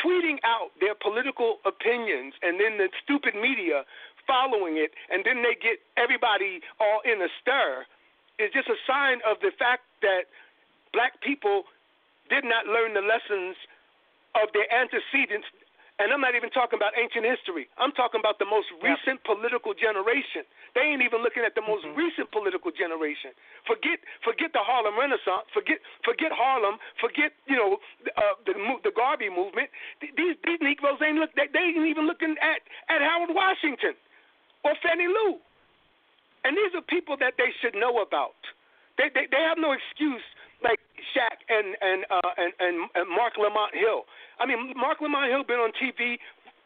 tweeting out their political opinions, and then the stupid media following it, and then they get everybody all in a stir, is just a sign of the fact that black people did not learn the lessons of their antecedents And I'm not even talking about ancient history. I'm talking about the most recent political generation. They ain't even looking at the most Mm-hmm. recent political generation. Forget forget the Harlem Renaissance. Forget forget Harlem. Forget you know uh, the the Garvey movement. These these Negroes ain't look. They, they ain't even looking at at Harold Washington or Fannie Lou. And these are people that they should know about. They they, they have no excuse like Shaq and and uh, and, and and Marc Lamont Hill. I mean, Marc Lamont Hill been on TV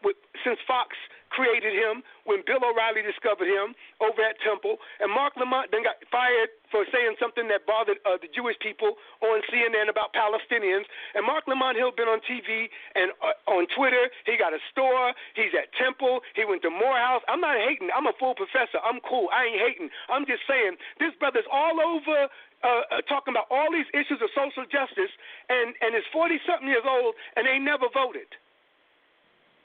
with, since Fox created him when Bill O'Reilly discovered him over at Temple, and Marc Lamont then got fired for saying something that bothered uh, the Jewish people on CNN about Palestinians. And Marc Lamont Hill been on TV and uh, on Twitter. He got a store. He's at Temple. He went to Morehouse. I'm not hating. I'm a full professor. I'm cool. I ain't hating. I'm just saying this brother's all over uh, uh, talking about all these issues of social justice, and and is forty something years old, and they never voted.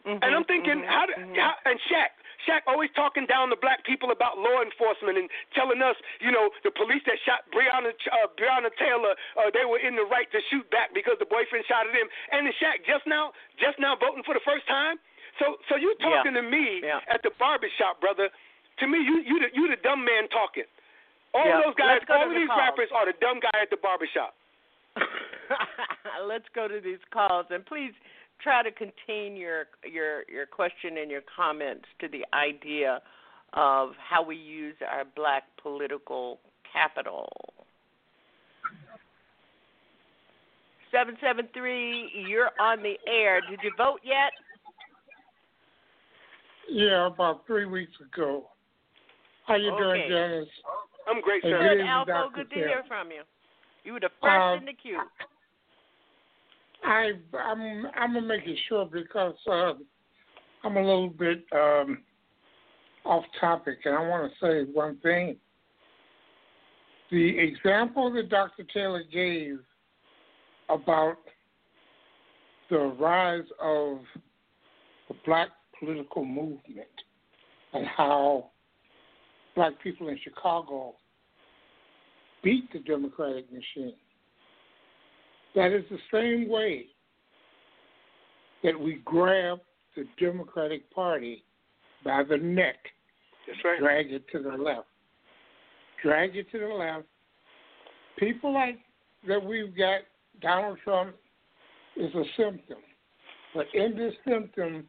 Mm-hmm, and I'm thinking, how, do, how and Shaq, Shaq always talking down to black people about law enforcement and telling us, you know, the police that shot Breonna uh, Breonna Taylor, uh, they were in the right to shoot back because the boyfriend shot at him. And then Shaq just now, just now voting for the first time. So, so you talking to me at the barbershop, brother? To me, you you the, you the dumb man talking. All Yeah, those guys, all of the these calls. rappers are the dumb guy at the barbershop. Let's go to these calls and please try to contain your your your question and your comments to the idea of how we use our black political capital. Seven seven three, you're on the air. Did you vote yet? Yeah, about three weeks ago. How you doing, Okay. Janice? I'm great, And Good, good evening, Alpha. Dr. Good to hear from you. You were the first Um, in the queue. I I'm I'm gonna make it short because uh, I'm a little bit um, off topic, and I want to say one thing. The example that Dr. Taylor gave about the rise of the black political movement and how black people in Chicago beat the Democratic machine. That is the same way that we grab the Democratic Party by the neck, right. drag it to the left. Drag it to the left. People like that we've got, Donald Trump is a symptom. But in this symptom,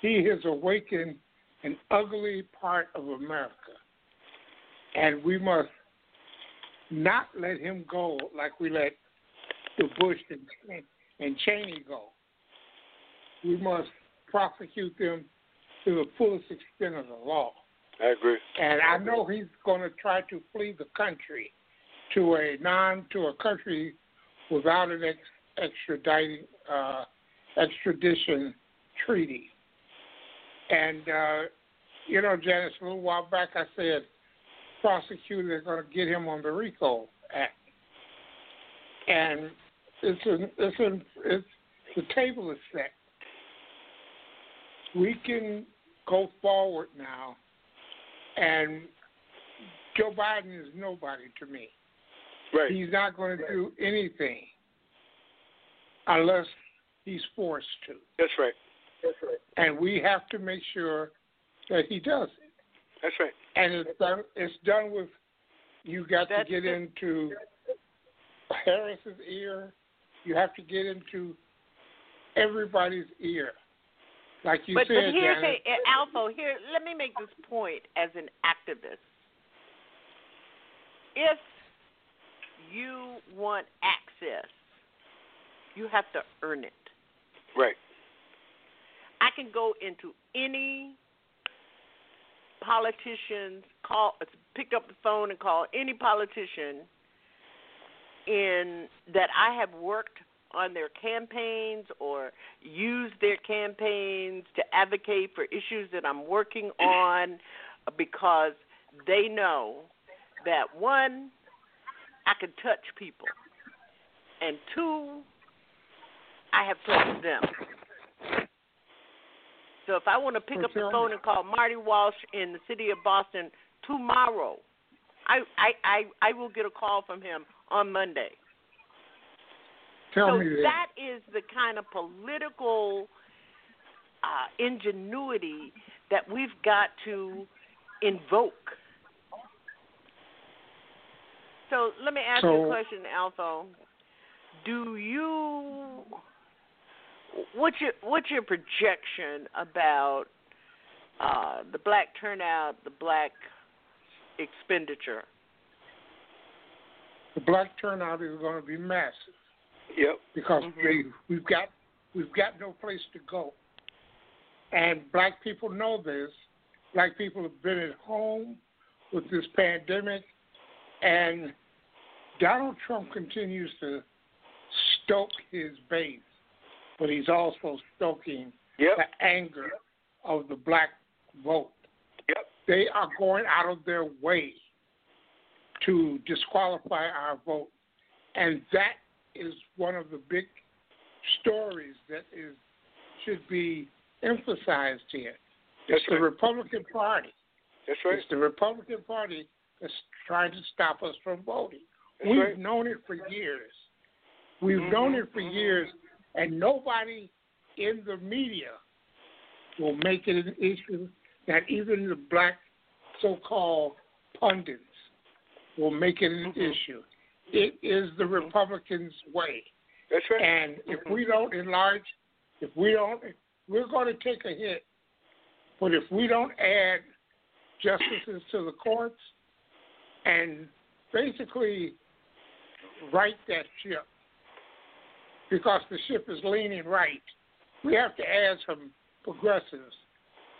he has awakened an ugly part of America. And we must not let him go like we let the Bush and, and Cheney go. We must prosecute them to the fullest extent of the law. I agree. And I know he's going to try to flee the country to a non to a country without an ex, extraditing uh, extradition treaty. And uh, you know, Janice, a little while back I said prosecutors are going to get him on the RICO Act, and it's an, it's an, it's the table is set. We can go forward now, and Joe Biden is nobody to me. Right. He's not going to do anything unless he's forced to. That's right. That's right. And we have to make sure that he does it. That's right. And it's done. It's done with. You got That's to get it. into Harris's ear. You have to get into everybody's ear. Like you but said, but here's Janet. a, a- Alpha. Here, let me make this point as an activist. If you want access, you have to earn it. Right. I can go into any politician's call, pick up the phone and call any politician in that I have worked on their campaigns or used their campaigns to advocate for issues that I'm working on because they know that one, I can touch people, and two, I have touched them. So if I want to pick up the phone and call Marty Walsh in the city of Boston tomorrow, I I I, I will get a call from him on Monday. Tell so me this. that is the kind of political uh, ingenuity that we've got to invoke. So let me ask you a question, Alpha. Do you what's your what's your projection about uh, the black turnout, the black expenditure? The black turnout is going to be massive. Yep. Because Mm-hmm. they, we've got we've got no place to go, and black people know this. Black people have been at home with this pandemic, and Donald Trump continues to stoke his base, but he's also stoking the anger of the black vote. Yep. They are going out of their way to disqualify our vote, and that is one of the big stories that is should be emphasized here. That's it's the right. Republican Party. That's right. It's the Republican Party that's trying to stop us from voting. That's We've right. known it for years. We've Mhm, known it for years, and nobody in the media will make it an issue that even the black so-called pundits will make it an mm-hmm. issue. It is the mm-hmm. Republicans' way. That's right. And if we mm-hmm. don't enlarge, if we don't, we're going to take a hit. But if we don't add justices to the courts and basically right that ship, because the ship is leaning right, we have to add some progressives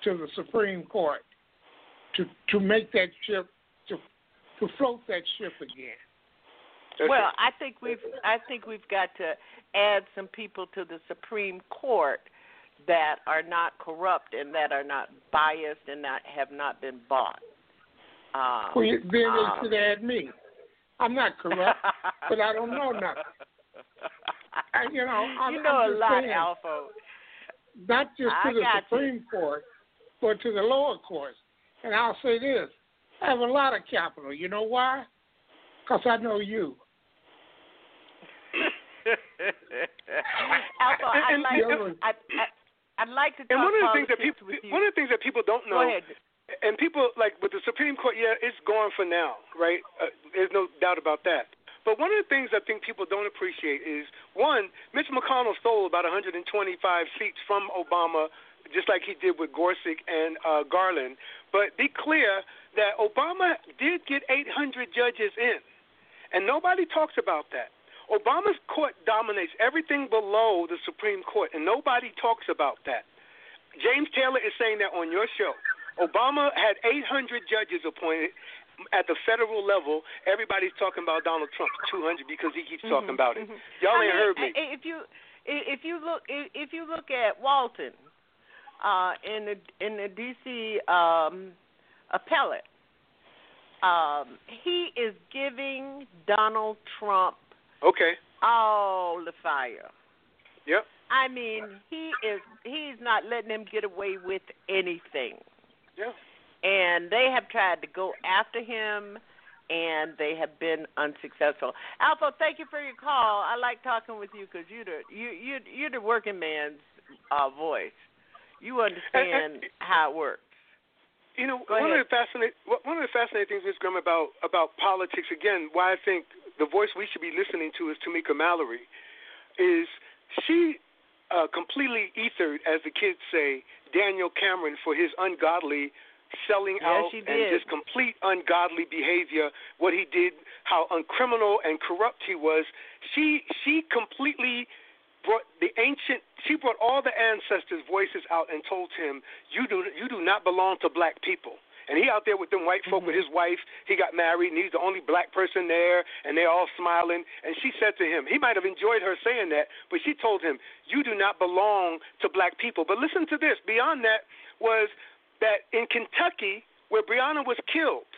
to the Supreme Court to to make that ship to to float that ship again. well, I think we've I think we've got to add some people to the Supreme Court that are not corrupt and that are not biased and that have not been bought. Um, Well, you- then um, should add me. I'm not corrupt, but I don't know nothing. I, you know, I'm, you know I'm a just lot, saying, Alpha. not just I to the got you. Supreme Court, but to the lower courts. And I'll say this: I have a lot of capital. You know why? Because I know you. Alpha, I'd And- like and- I, I, I'd like to talk And one of the things that politics people you. one of the things that people don't know Go ahead. and people like with the Supreme Court, yeah, it's gone for now, right? Uh, there's no doubt about that. But one of the things I think people don't appreciate is one, Mitch McConnell stole about 125 seats from Obama, just like he did with Gorsuch and uh, Garland. But be clear that Obama did get 800 judges in, and nobody talks about that. Obama's court dominates everything below the Supreme Court, and nobody talks about that. James Taylor is saying that on your show. Obama had 800 judges appointed at the federal level. Everybody's talking about Donald Trump 200 because he keeps talking Mhm, about it. mhm. Y'all I ain't mean, heard me. If you if you look if you look at Walton uh, in the in the DC um, appellate, um, he is giving Donald Trump Okay. all the fire. Yep. I mean, he is he's not letting him get away with anything. Yeah. And they have tried to go after him and they have been unsuccessful. Alpha, thank you for your call. I like talking with you because you're the you you you're the working man's uh, voice. You understand how it works. You know, Go one ahead. of the fascinating one of the fascinating things, Ms. Graham, about about politics again, why I think the voice we should be listening to is Tamika Mallory, is she uh, completely ethered, as the kids say, Daniel Cameron for his ungodly selling Yes, out and just complete ungodly behavior. What he did, how uncriminal and corrupt he was. She she completely brought the ancient she brought all the ancestors voices out and told him you do you do not belong to black people. And he out there with them white folk with his wife. He got married and he's the only black person there and they're all smiling. And she said to him he might have enjoyed her saying that but she told him you do not belong to black people. But listen to this. Beyond that was that in Kentucky where Breonna was killed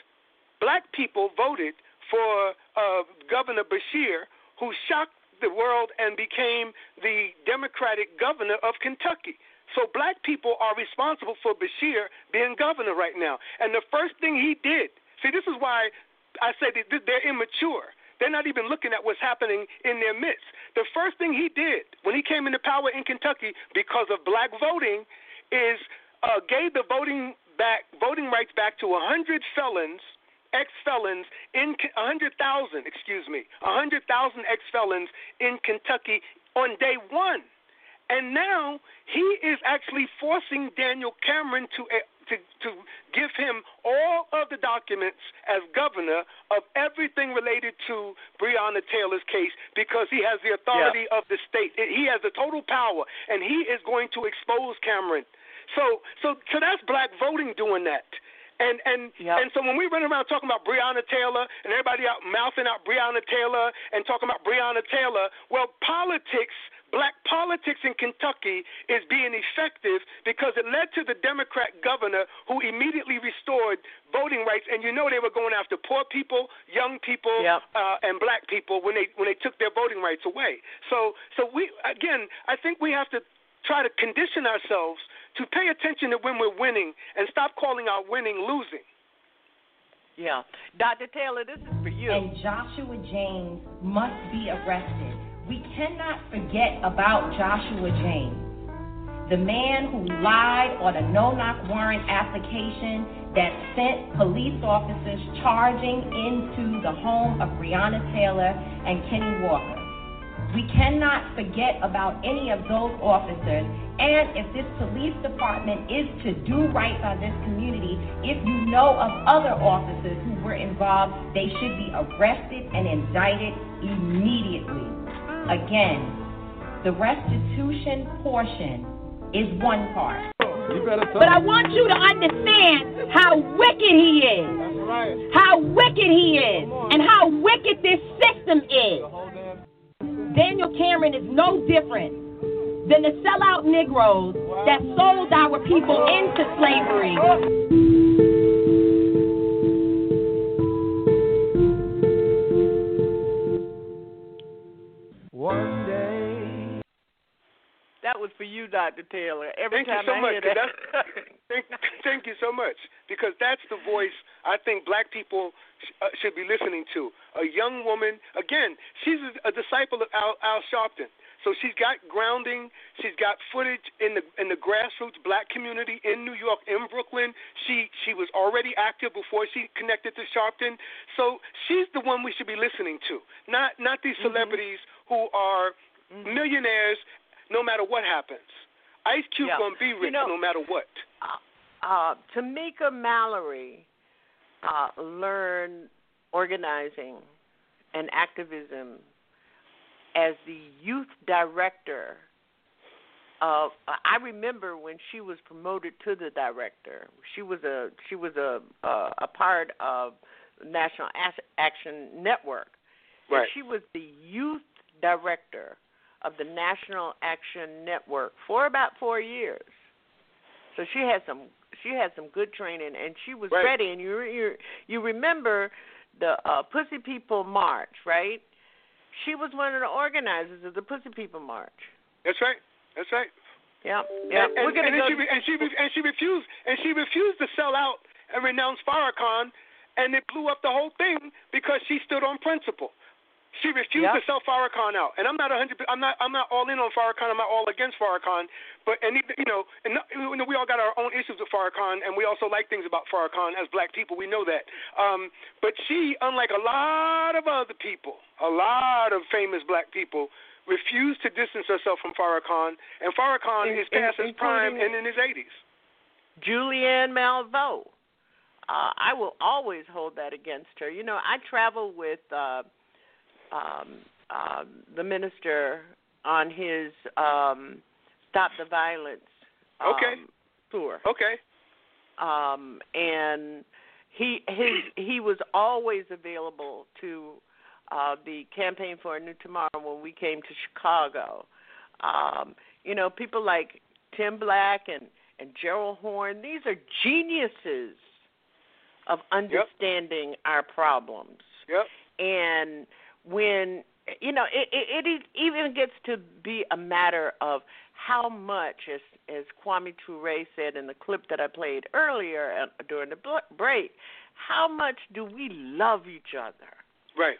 black people voted for uh, Governor Beshear, who shocked the world and became the Democratic governor of Kentucky. So black people are responsible for Beshear being governor right now. And the first thing he did, see, this is why I say they're immature. They're not even looking at what's happening in their midst. The first thing he did when he came into power in Kentucky because of black voting is uh, gave the voting back voting rights back to 100 felons ex-felons in 100,000, excuse me, 100,000 ex-felons in Kentucky on day 1. And now he is actually forcing Daniel Cameron to uh, to to give him all of the documents as governor of everything related to Breonna Taylor's case because he has the authority Yeah. of the state. He has the total power, and he is going to expose Cameron. So so so that's black voting doing that. And and and so when we run around talking about Breonna Taylor and everybody out mouthing out Breonna Taylor and talking about Breonna Taylor, well, politics, black politics in Kentucky is being effective because it led to the Democrat governor who immediately restored voting rights. And you know they were going after poor people, young people, uh, and black people when they when they took their voting rights away. So so we again, I think we have to try to condition ourselves to pay attention to when we're winning and stop calling our winning losing. Yeah. Dr. Taylor, this is for you. And Joshua Jaynes must be arrested. We cannot forget about Joshua Jaynes, the man who lied on a no knock warrant application that sent police officers charging into the home of Breonna Taylor and Kenny Walker. We cannot forget about any of those officers. And if this police department is to do right by this community, if you know of other officers who were involved, they should be arrested and indicted immediately. Again, the restitution portion is one part. But I want you to understand how wicked he is. How wicked he is. And how wicked this system is. Daniel Cameron is no different than the sellout Negroes that sold our people into slavery. One day. That was for you, Dr. Taylor. Every Thank you so I much. hear 'cause that. thank, thank you so much because that's the voice I think black people sh- uh, should be listening to. A young woman, again, she's a, a disciple of Al, Al Sharpton. So she's got grounding. She's got footage in the in the grassroots black community in New York, in Brooklyn. She she was already active before she connected to Sharpton. So she's the one we should be listening to, not not these celebrities who are millionaires no matter what happens. Ice Cube Yeah. gonna be You rich know- no matter what. uh, Tamika Mallory uh, learned organizing and activism as the youth director of. I remember when she was promoted to the director. She was a she was a a, a part of National Action Network. And Right. she was the youth director of the National Action Network for about four years. So she had some she had some good training and she was Right. ready and you you you remember the uh Pussy People March, right? She was one of the organizers of the Pussy People March. That's right. That's right. Yeah. Yeah. And, and, and, she, and she and she refused and she refused to sell out and renounce Farrakhan, and it blew up the whole thing because she stood on principle. She refused Yep. to sell Farrakhan out, and I'm not a hundred. I'm not. I'm not all in on Farrakhan. I'm not all against Farrakhan. But and you know, and we all got our own issues with Farrakhan, and we also like things about Farrakhan as black people. We know that. Um, but she, unlike a lot of other people, a lot of famous black people, refused to distance herself from Farrakhan, and Farrakhan In- is past in- his prime and in his 80s. Julianne Malveaux. Uh, I will always hold that against her. You know, I travel with uh, um, uh, the minister on his um, Stop the Violence um, Okay. tour. Okay. Um, and he his he was always available to uh, the campaign for a new tomorrow when we came to Chicago. Um, you know, people like Tim Black and and Gerald Horne. These are geniuses of understanding our problems. Yep. And when you know, it, it it even gets to be a matter of how much, as as Kwame Ture said in the clip that I played earlier uh, during the break, how much do we love each other? Right.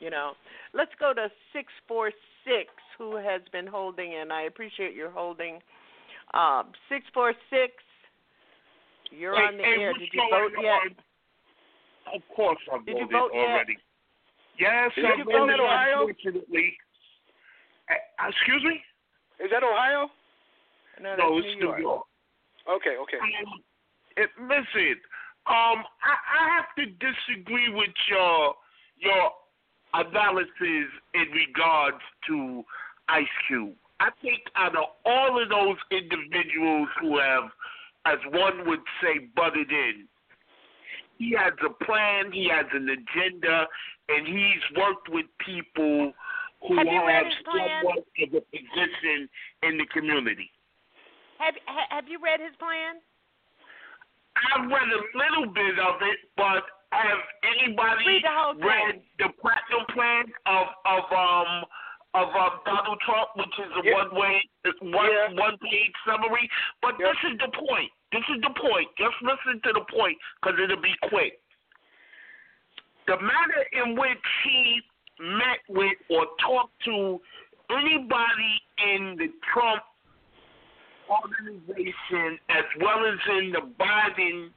You know, let's go to six four six, who has been holding, and I appreciate your holding. Um, six four six. You're Hey, on the hey, air. Did you vote yet? on? Of course I Did voted vote yet? Already. Yes, Did I you vote voted in Ohio? unfortunately. Uh, excuse me? Is that Ohio? No, No, it's New York. New York. Okay, okay. Um, it, listen, um, I, I have to disagree with your your analysis in regards to Ice Cube. I think out of all of those individuals who have, as one would say, butted in, he has a plan, he has an agenda, and he's worked with people who Have you read his somewhat plan? of a position in the community. Have Have you read his plan? I've read a little bit of it, but have anybody Read the whole read the platinum plan of of um of um, Donald Trump, which is a one way one one page summary? But this is the point. This is the point. Just listen to the point, because it'll be quick. The manner in which he met with or talked to anybody in the Trump organization as well as in the Biden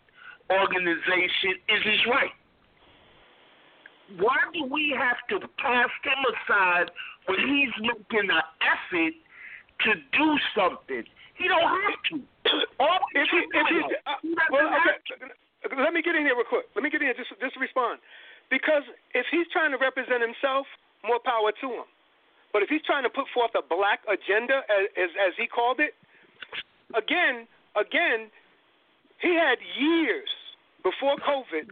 organization is his right. Why do we have to cast him aside when he's making an effort to do something? He don't have to. All if he, if he's, uh, well, okay, let me get in here real quick. Let me get in here just just respond, because if he's trying to represent himself, more power to him. But if he's trying to put forth a black agenda, as as, as he called it, again, again, he had years before COVID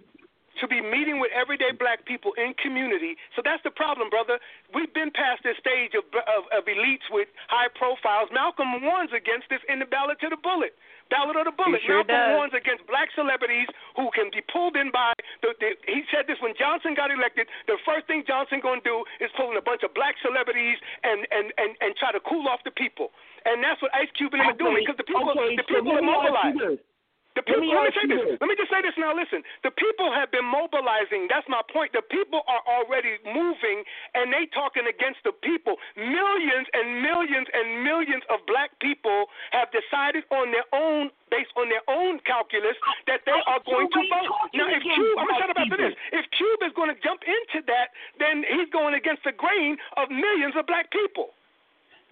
to be meeting with everyday black people in community. So that's the problem, brother. We've been past this stage of, of, of elites with high profiles. Malcolm warns against this in the ballot to the bullet. Ballot of the bullet. He sure Malcolm does. warns against black celebrities who can be pulled in by the, the. He said this when Johnson got elected. The first thing Johnson going to do is pull in a bunch of black celebrities and and and and try to cool off the people. And that's what Ice Cube and them are doing because the people okay, the people let are me ask you mobilized. The Let people, me let me say this. Let me just say this now. Listen, the people have been mobilizing. That's my point. The people are already moving, and they talking against the people. Millions and millions and millions of black people have decided on their own, based on their own calculus, that they are going to vote. Now, if Cube, I'm gonna shut up after this. If Cube is going to jump into that, then he's going against the grain of millions of black people.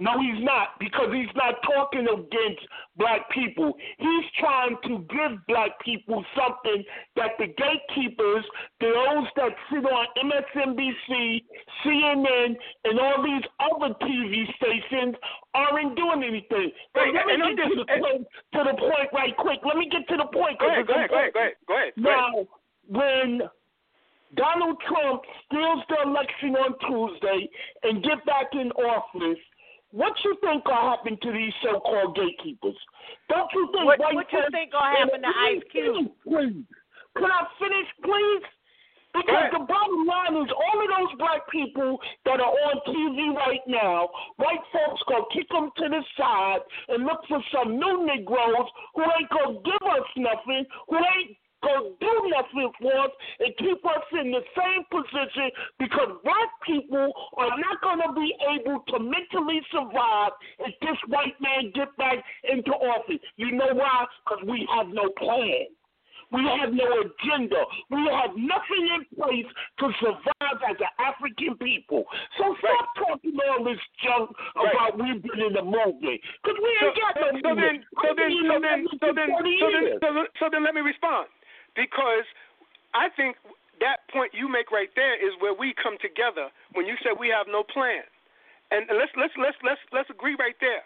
No, he's not, because he's not talking against black people. He's trying to give black people something that the gatekeepers, those that sit on MSNBC, CNN, and all these other TV stations, aren't doing anything. Right, let me and get to point, to the point right quick. Let me get to the point. 'cause Go ahead, it's go ahead, go ahead, go ahead, go ahead. Now, when Donald Trump steals the election on Tuesday and get back in office, what you think will happen to these so-called gatekeepers? Don't you think What- white what you think gonna happen to Let Ice Cube? finish, Please, can I finish, please? Because the bottom line is, all of those black people that are on TV right now, white folks gonna kick them to the side and look for some new Negroes who ain't gonna give us nothing, who ain't gonna do nothing for us, and keep us in the same position because black people are not gonna be able to mentally survive if this white man get back into office. You know why? Because we have no plan. We have no agenda. We have nothing in place to survive as an African people. So stop talking all this junk about we've been in the movement. Because we ain't got no so then, movement. so then, so then, so then, so then, so then, so then, let me respond, because I think that point you make right there is where we come together when you say we have no plan, and let's let's let's let's let's agree right there.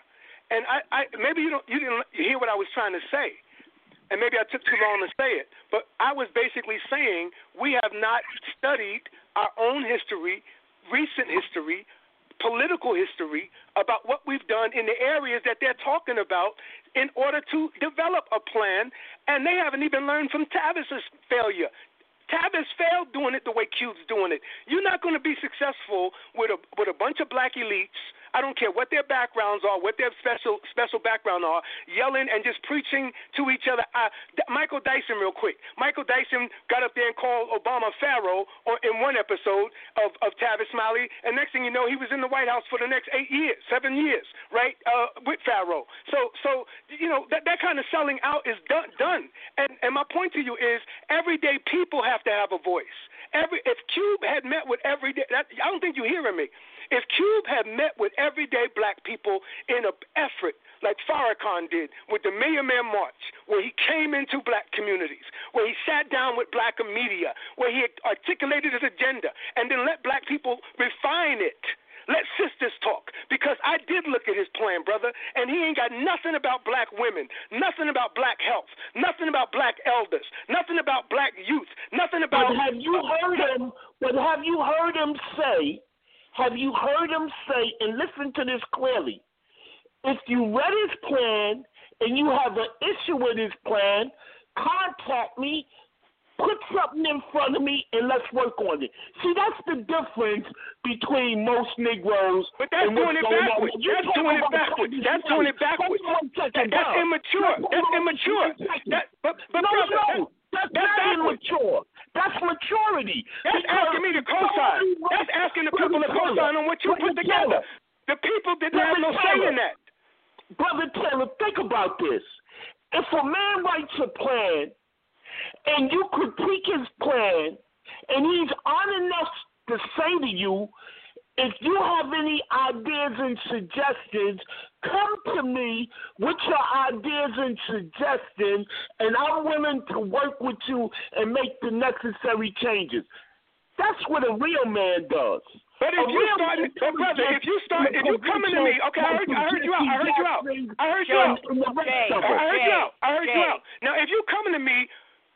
And I, I maybe you don't you didn't hear what I was trying to say, and maybe I took too long to say it, but I was basically saying we have not studied our own history, recent history, political history about what we've done in the areas that they're talking about in order to develop a plan, and they haven't even learned from Tavis's failure. Tavis failed doing it the way Cube's doing it. You're not going to be successful with a with a bunch of black elites. I don't care what their backgrounds are, what their special special background are, yelling and just preaching to each other. I, Michael Dyson, real quick. Michael Dyson got up there and called Obama Pharaoh in one episode of, of Tavis Smiley, and next thing you know, he was in the White House for the next eight years, seven years, right, uh, with Pharaoh. So, so you know that that kind of selling out is done. Done. And and my point to you is, everyday people have to have a voice. Every if Cube had met with everyday, that, I don't think you're hearing me. If Cube had met with everyday black people in an effort like Farrakhan did with the Million Man March, where he came into black communities, where he sat down with black media, where he articulated his agenda, and then let black people refine it. Let sisters talk because I did look at his plan, brother, and he ain't got nothing about black women, nothing about black health, nothing about black elders, nothing about black youth, nothing about. But have you uh, heard him? But have you heard him say? Have you heard him say? And listen to this clearly. If you read his plan and you have an issue with his plan, contact me put something in front of me and let's work on it. See, that's the difference between most Negroes. But that's doing it backwards. That's doing it backwards. That's doing it backwards. Hold on a second, That- that's immature. That's immature. That- but- but no, brother, no, that- that's, that's immature. That's maturity. That's Because asking me to co-sign. That's asking the people to co-sign on what you put together. Taylor. The people did not have no Brother say in that. Brother Taylor, think about this. If a man writes a plan and you critique his plan and he's honest enough to say to you, if you have any ideas and suggestions, come to me with your ideas and suggestions, and I'm willing to work with you and make the necessary changes. That's what a real man does. But if A you real start, man but brother, if you start, if you coming to me, okay, I heard, I heard you out, I heard you out, I heard you out, And the rest of I heard you out, I heard you out. Now, if you coming to me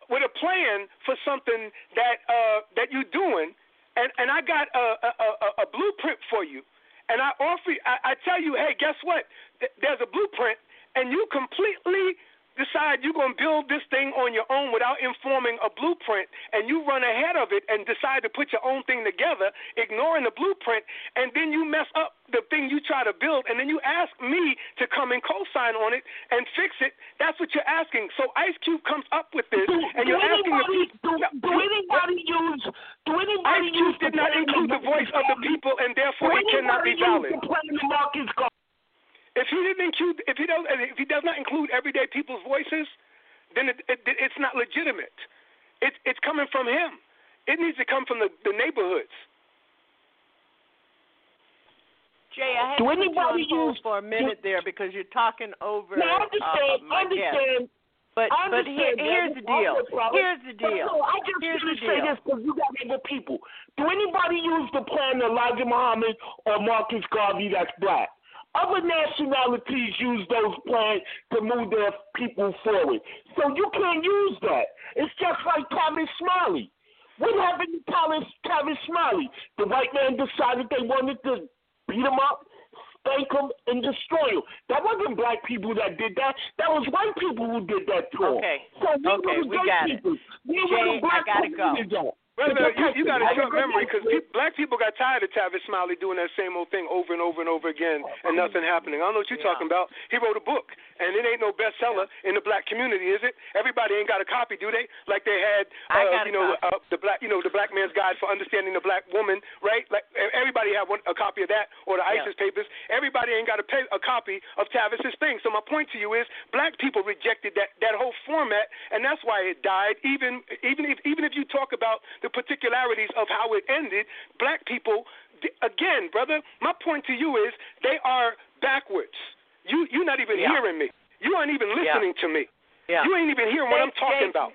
with a plan for something that uh that you're doing, and and I got a a, a, a blueprint for you, and I offer, I, I tell you, hey, guess what? Th- There's a blueprint, and you completely decide you're going to build this thing on your own without informing a blueprint, and you run ahead of it and decide to put your own thing together, ignoring the blueprint, and then you mess up the thing you try to build, and then you ask me to come and co-sign on it and fix it. That's what you're asking. So Ice Cube comes up with this, and you're asking the anybody, people. do, do anybody use do anybody Ice Cube use did not include the voice of the people, and therefore it cannot be valid. If he didn't include, if he does, if he does not include everyday people's voices, then it, it, it's not legitimate. It's it's coming from him. It needs to come from the, the neighborhoods. Jay, I had Do to put you on hold use- for a minute there because you're talking over No, I understand. uh, my I understand. guest. But I but here, here's the deal. Here's the deal. no, I just Here's want the to say deal. this because you got other people. Do anybody use the plan of Elijah Muhammad or Marcus Garvey that's black? Other nationalities use those plans to move their people forward. So you can't use that. It's just like Tavis Smiley. What happened to Tavis, Tavis Smiley? The white man decided they wanted to beat him up, spank him, and destroy him. That wasn't black people that did that. That was white people who did that to him. Okay. So we Okay, we got it. people. We were Jay, I gotta go. That. You, you got a short memory because black people got tired of Tavis Smiley doing that same old thing over and over and over again and nothing happening. I don't know what you're talking about. He wrote a book, and it ain't no bestseller in the black community, is it? Everybody ain't got a copy, do they? Like they had, uh, you know, uh, the black, you know, the black man's guide for understanding the black woman, right? Like everybody had one, a copy of that or the Yeah. ISIS papers. Everybody ain't got a, pay, a copy of Tavis's thing. So my point to you is, black people rejected that that whole format, and that's why it died. Even even if even if you talk about the particularities of how it ended, black people, again, brother, my point to you is they are backwards. You you're not even Yeah. hearing me. You aren't even Yeah. listening to me. Yeah. You ain't even hearing what I'm talking about.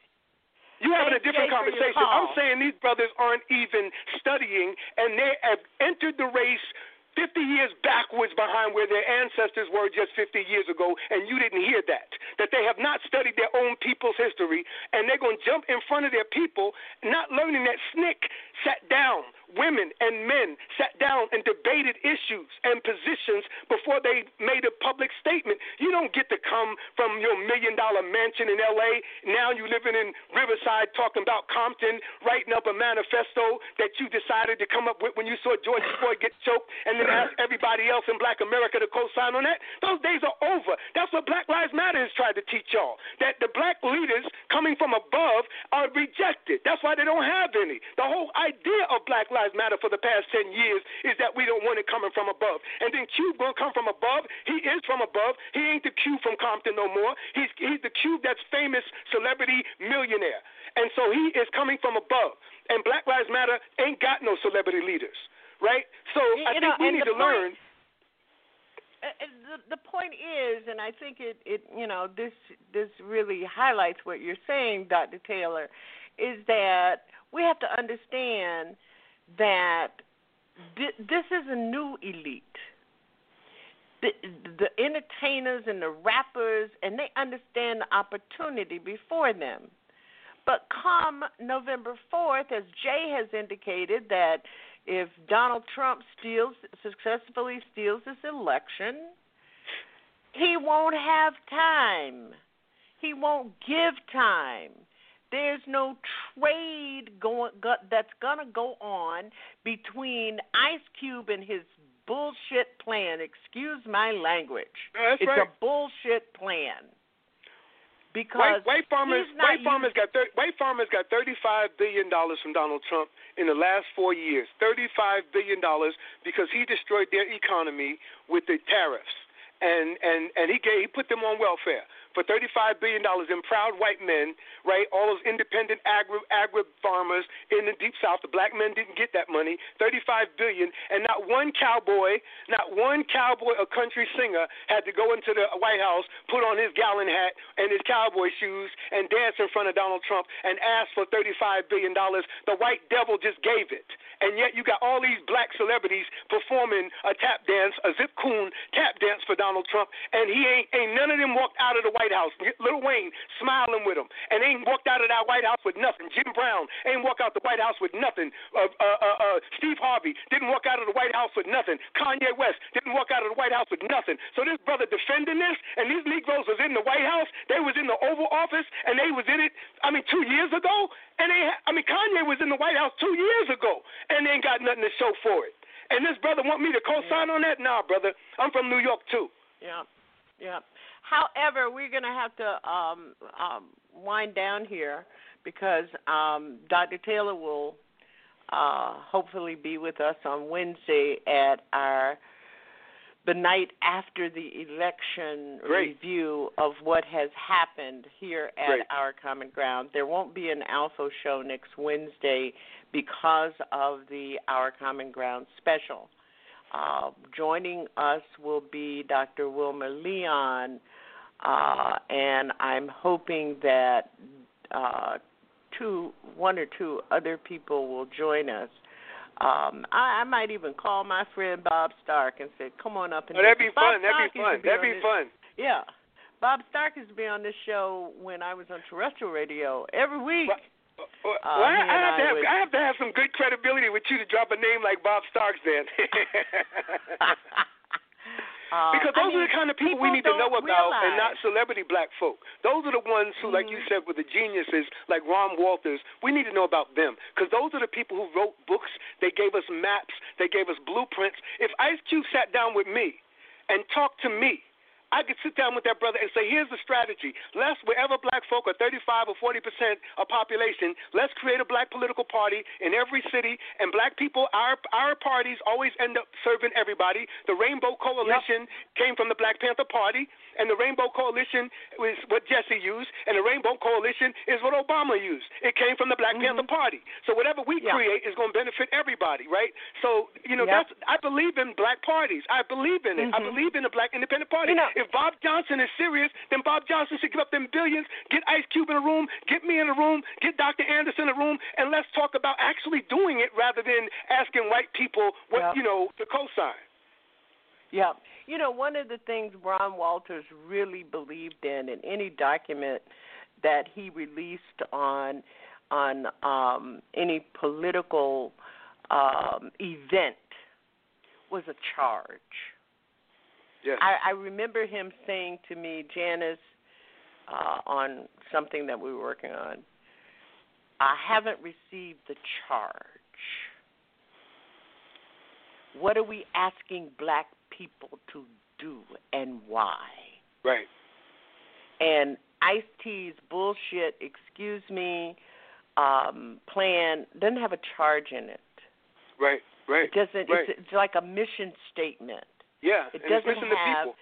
You having a different Jay, for your conversation. I'm saying these brothers aren't even studying, and they have entered the race 50 years backwards behind where their ancestors were just 50 years ago, and you didn't hear that. That they have not studied their own people's history, and they're going to jump in front of their people, not learning that SNCC sat down women and men sat down and debated issues and positions before they made a public statement. You don't get to come from your million dollar mansion in LA. Now you're living in Riverside talking about Compton, writing up a manifesto that you decided to come up with when you saw George Floyd get choked and then ask everybody else in black America to co sign on that. Those days are over. That's what Black Lives Matter has tried to teach y'all. That the black leaders coming from above are rejected. That's why they don't have any. The whole idea of Black Lives Matter for the past 10 years is that we don't want it coming from above. And then Cube gonna come from above. He is from above. He ain't the Cube from Compton no more. He's he's the Cube that's famous celebrity millionaire. And so he is coming from above. And Black Lives Matter ain't got no celebrity leaders, right? So You I think know, we need to point- learn. Uh, uh, the, the point is, and I think it, it, you know, this this really highlights what you're saying, Dr. Taylor, is that we have to understand that thi- this is a new elite. The, the entertainers and the rappers, and they understand the opportunity before them. But come November 4th, as Jay has indicated, that if Donald Trump steals successfully steals this election, he won't have time. He won't give time. There's no trade going go, that's going to go on between Ice Cube and his bullshit plan. Excuse my language. No, that's it's right. a bullshit plan. Because white, white farmers, white farmers got thir- white farmers got thirty-five billion dollars from Donald Trump in the last four years. Thirty-five billion dollars because he destroyed their economy with the tariffs, and and and he gave he put them on welfare for thirty-five billion dollars. And proud white men, right? All those independent agri agri farmers in the deep south. The black men didn't get that money. 35 billion, and not one cowboy, not one cowboy or country singer had to go into the White House, put on his gallon hat and his cowboy shoes, and dance in front of Donald Trump and ask for thirty-five billion dollars. The white devil just gave it, and yet you got all these black celebrities performing a tap dance, a Zip Coon tap dance for Donald Trump, and he ain't ain't none of them walked out of the White House. Lil Wayne smiling with him, and ain't walked out of that White House with nothing. Jim Brown ain't walked out the White House with nothing. Uh, uh, uh, uh, Steve Harvey didn't walk out of the White House with nothing. Kanye West didn't walk out of the White House with nothing. So this brother defending this, and these Negroes was in the White House. They was in the Oval Office, and they was in it. I mean, two years ago, and they. I mean, Kanye was in the White House two years ago, and they ain't got nothing to show for it. And this brother want me to co-sign on that? Nah, brother. I'm from New York too. Yeah, yeah. However, we're going to have to um, um, wind down here because um, Dr. Taylor will uh, hopefully be with us on Wednesday at our the night after the election Great. review of what has happened here at Great. our common ground. There won't be an Alpha show next Wednesday because of the Our Common Ground special. Uh, joining us will be Dr. Wilmer Leon, uh, and I'm hoping that uh, two, one or two other people will join us. Um, I, I might even call my friend Bob Stark and say, "Come on up and." Oh, that'd be fun. That'd be fun. That'd be fun. Yeah, Bob Stark used to be on this show when I was on terrestrial radio every week. Well, Uh, well, I, he I have to I have would- I have to have some good credibility with you to drop a name like Bob Starks then. Uh, because I those are the kind of people, we need to know about and not celebrity black folk. Those are the ones who, like you Mm-hmm. said, were the geniuses like Ron Walters. We need to know about them because those are the people who wrote books. They gave us maps. They gave us blueprints. If Ice Cube sat down with me and talked to me, I could sit down with that brother and say, here's the strategy. Let's, wherever black folk are 35 or 40 percent of population, let's create a black political party in every city. And black people, our our parties always end up serving everybody. The Rainbow Coalition came from the Black Panther Party, and the Rainbow Coalition was what Jesse used, and the Rainbow Coalition is what Obama used. It came from the Black Panther Party. So whatever we create is going to benefit everybody, right? So you know, Yeah. that's I believe in black parties. I believe in it. I Mhm. believe in the black independent party. You know- if Bob Johnson is serious, then Bob Johnson should give up them billions, get Ice Cube in a room, get me in a room, get Dr. Anderson in a room, and let's talk about actually doing it rather than asking white people what Yeah. you know to co-sign. Yeah. You know, one of the things Ron Walters really believed in in any document that he released on on um any political um, event was a charge. Yes. I, I remember him saying to me, Janice, uh, on something that we were working on, I haven't received the charge. What are we asking black people to do and why? Right. And Ice T's bullshit, excuse me, um, plan doesn't have a charge in it. Right. Right. It doesn't. Right. It's, it's like a mission statement. Yeah. It doesn't have. people.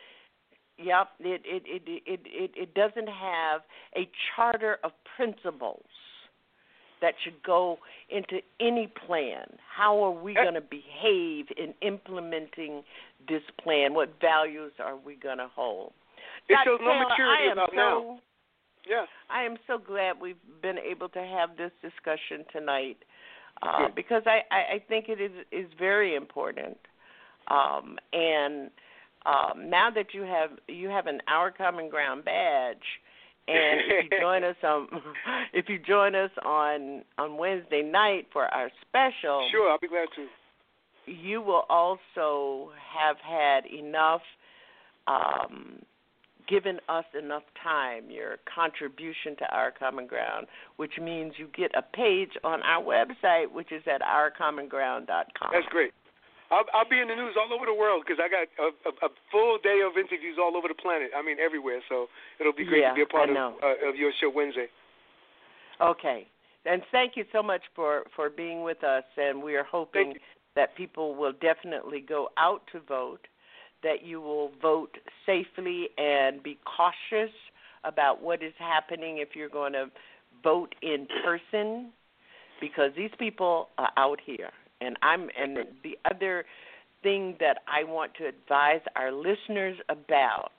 Yep. It it, it it it it doesn't have a charter of principles that should go into any plan. How are we going to behave in implementing this plan? What values are we going to hold? It Dr. shows no Taylor, maturity about so, now. Yeah. I am so glad we've been able to have this discussion tonight uh, because I, I, I think it is is very important. Um, and um, now that you have you have an Our Common Ground badge, and if you join us on if you join us on on Wednesday night for our special, Sure, I'll be glad to. you will also have had enough um, given us enough time, your contribution to Our Common Ground, which means you get a page on our website, which is at ourcommonground.com. That's great. I'll, I'll be in the news all over the world because I got a, a, a full day of interviews all over the planet. I mean, everywhere. So it'll be great Yeah, to be a part of uh, of your show Wednesday. Okay. And thank you so much for, for being with us. And we are hoping that people will definitely go out to vote, that you will vote safely and be cautious about what is happening if you're going to vote in person, because these people are out here. And I'm and the other thing that I want to advise our listeners about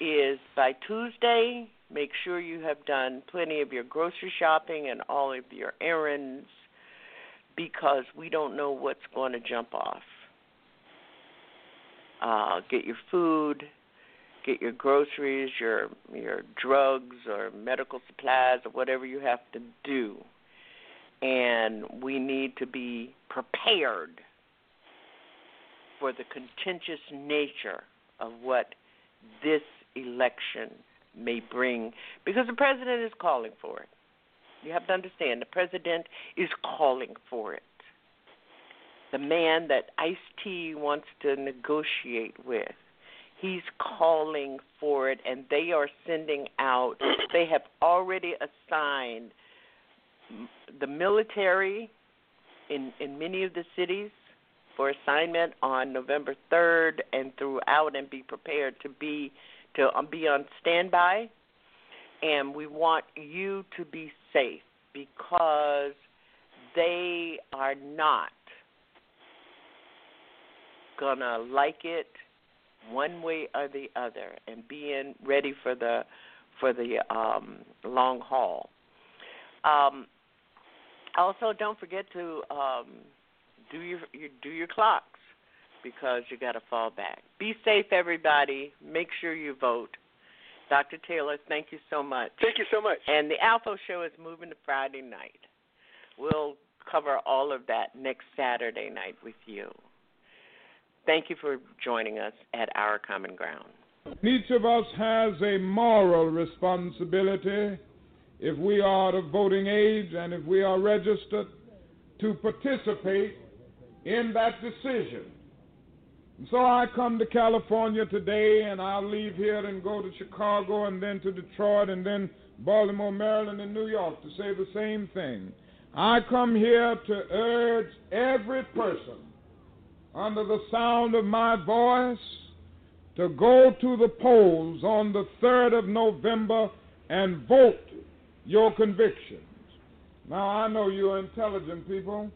is by Tuesday, make sure you have done plenty of your grocery shopping and all of your errands because we don't know what's going to jump off. Uh, get your food, get your groceries, your your drugs or medical supplies or whatever you have to do. And we need to be prepared for the contentious nature of what this election may bring because the president is calling for it. You have to understand the president is calling for it. The man that Ice T wants to negotiate with, he's calling for it, and they are sending out, they have already assigned the military in, in many of the cities for assignment on November 3rd and throughout and be prepared to be to um, be on standby and we want you to be safe because they are not gonna like it one way or the other and being ready for the for the um long haul. Um also don't forget to um do your, your do your clocks because you got to fall back. Be safe everybody. Make sure you vote. Dr. Taylor, thank you so much. Thank you so much. And the Alpha show is moving to Friday night. We'll cover all of that next Saturday night with you. Thank you for joining us at Our Common Ground. Each of us has a moral responsibility if we are of voting age and if we are registered to participate in that decision. And so I come to California today and I'll leave here and go to Chicago and then to Detroit and then Baltimore, Maryland, and New York to say the same thing. I come here to urge every person under the sound of my voice to go to the polls on the 3rd of November and vote your convictions. Now, I know you're intelligent people,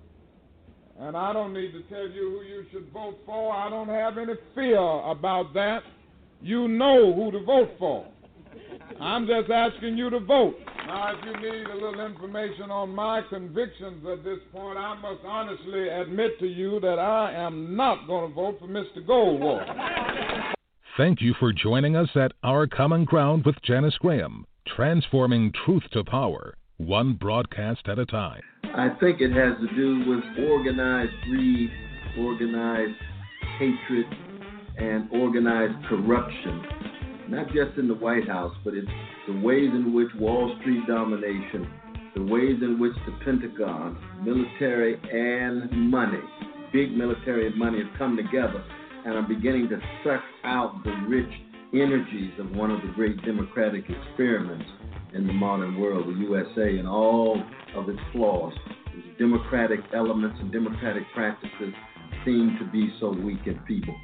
and I don't need to tell you who you should vote for. I don't have any fear about that. You know who to vote for. I'm just asking you to vote. Now, if you need a little information on my convictions at this point, I must honestly admit to you that I am not going to vote for Mr. Goldwater. Thank you for joining us at Our Common Ground with Janice Graham, transforming truth to power, one broadcast at a time. I think it has to do with organized greed, organized hatred, and organized corruption. Not just in the White House, but it's the ways in which Wall Street domination, the ways in which the Pentagon, military and money, big military and money have come together and are beginning to suck out the rich energies of one of the great democratic experiments in the modern world, the USA, and all of its flaws. Its democratic elements and democratic practices seem to be so weak and feeble.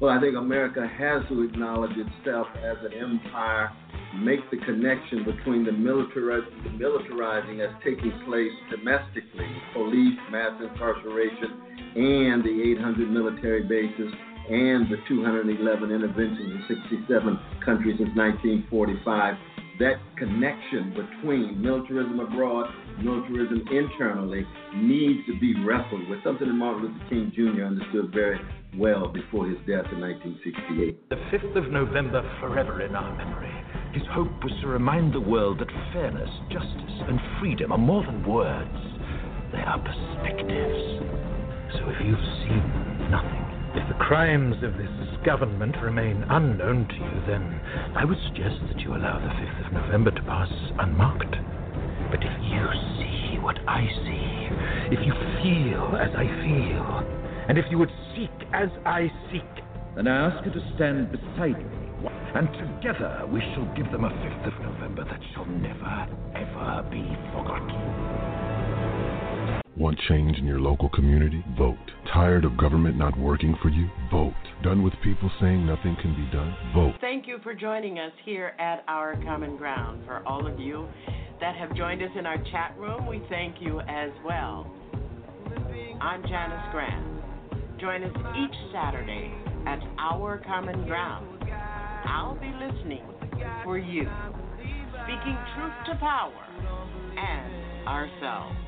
Well, I think America has to acknowledge itself as an empire, make the connection between the, the militarizing that's taking place domestically, police, mass incarceration, and the 800 military bases and the 211 interventions in 67 countries since 1945 that connection between militarism abroad, militarism internally needs to be wrestled with. Something that Martin Luther King Jr. understood very well before his death in 1968. The 5th of November forever in our memory. His hope was to remind the world that fairness, justice, and freedom are more than words, they are perspectives. So if you've seen nothing, if the crimes of this government remain unknown to you, then I would suggest that you allow the 5th of November to pass unmarked. But if you see what I see, if you feel as I feel, and if you would seek as I seek, then I ask you to stand beside me, and together we shall give them a 5th of November that shall never, ever be forgotten. Want change in your local community? Vote. Tired of government not working for you? Vote. Done with people saying nothing can be done? Vote. Thank you for joining us here at Our Common Ground. For all of you that have joined us in our chat room, we thank you as well. I'm Janice Graham. Join us each Saturday at Our Common Ground. I'll be listening for you, speaking truth to power and ourselves.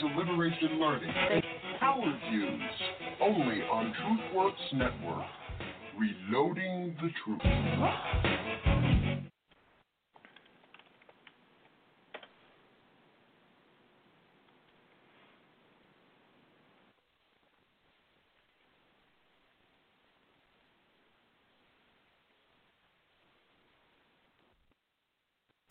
To liberation learning. Our Views. Only on TruthWorks Network. Reloading the truth.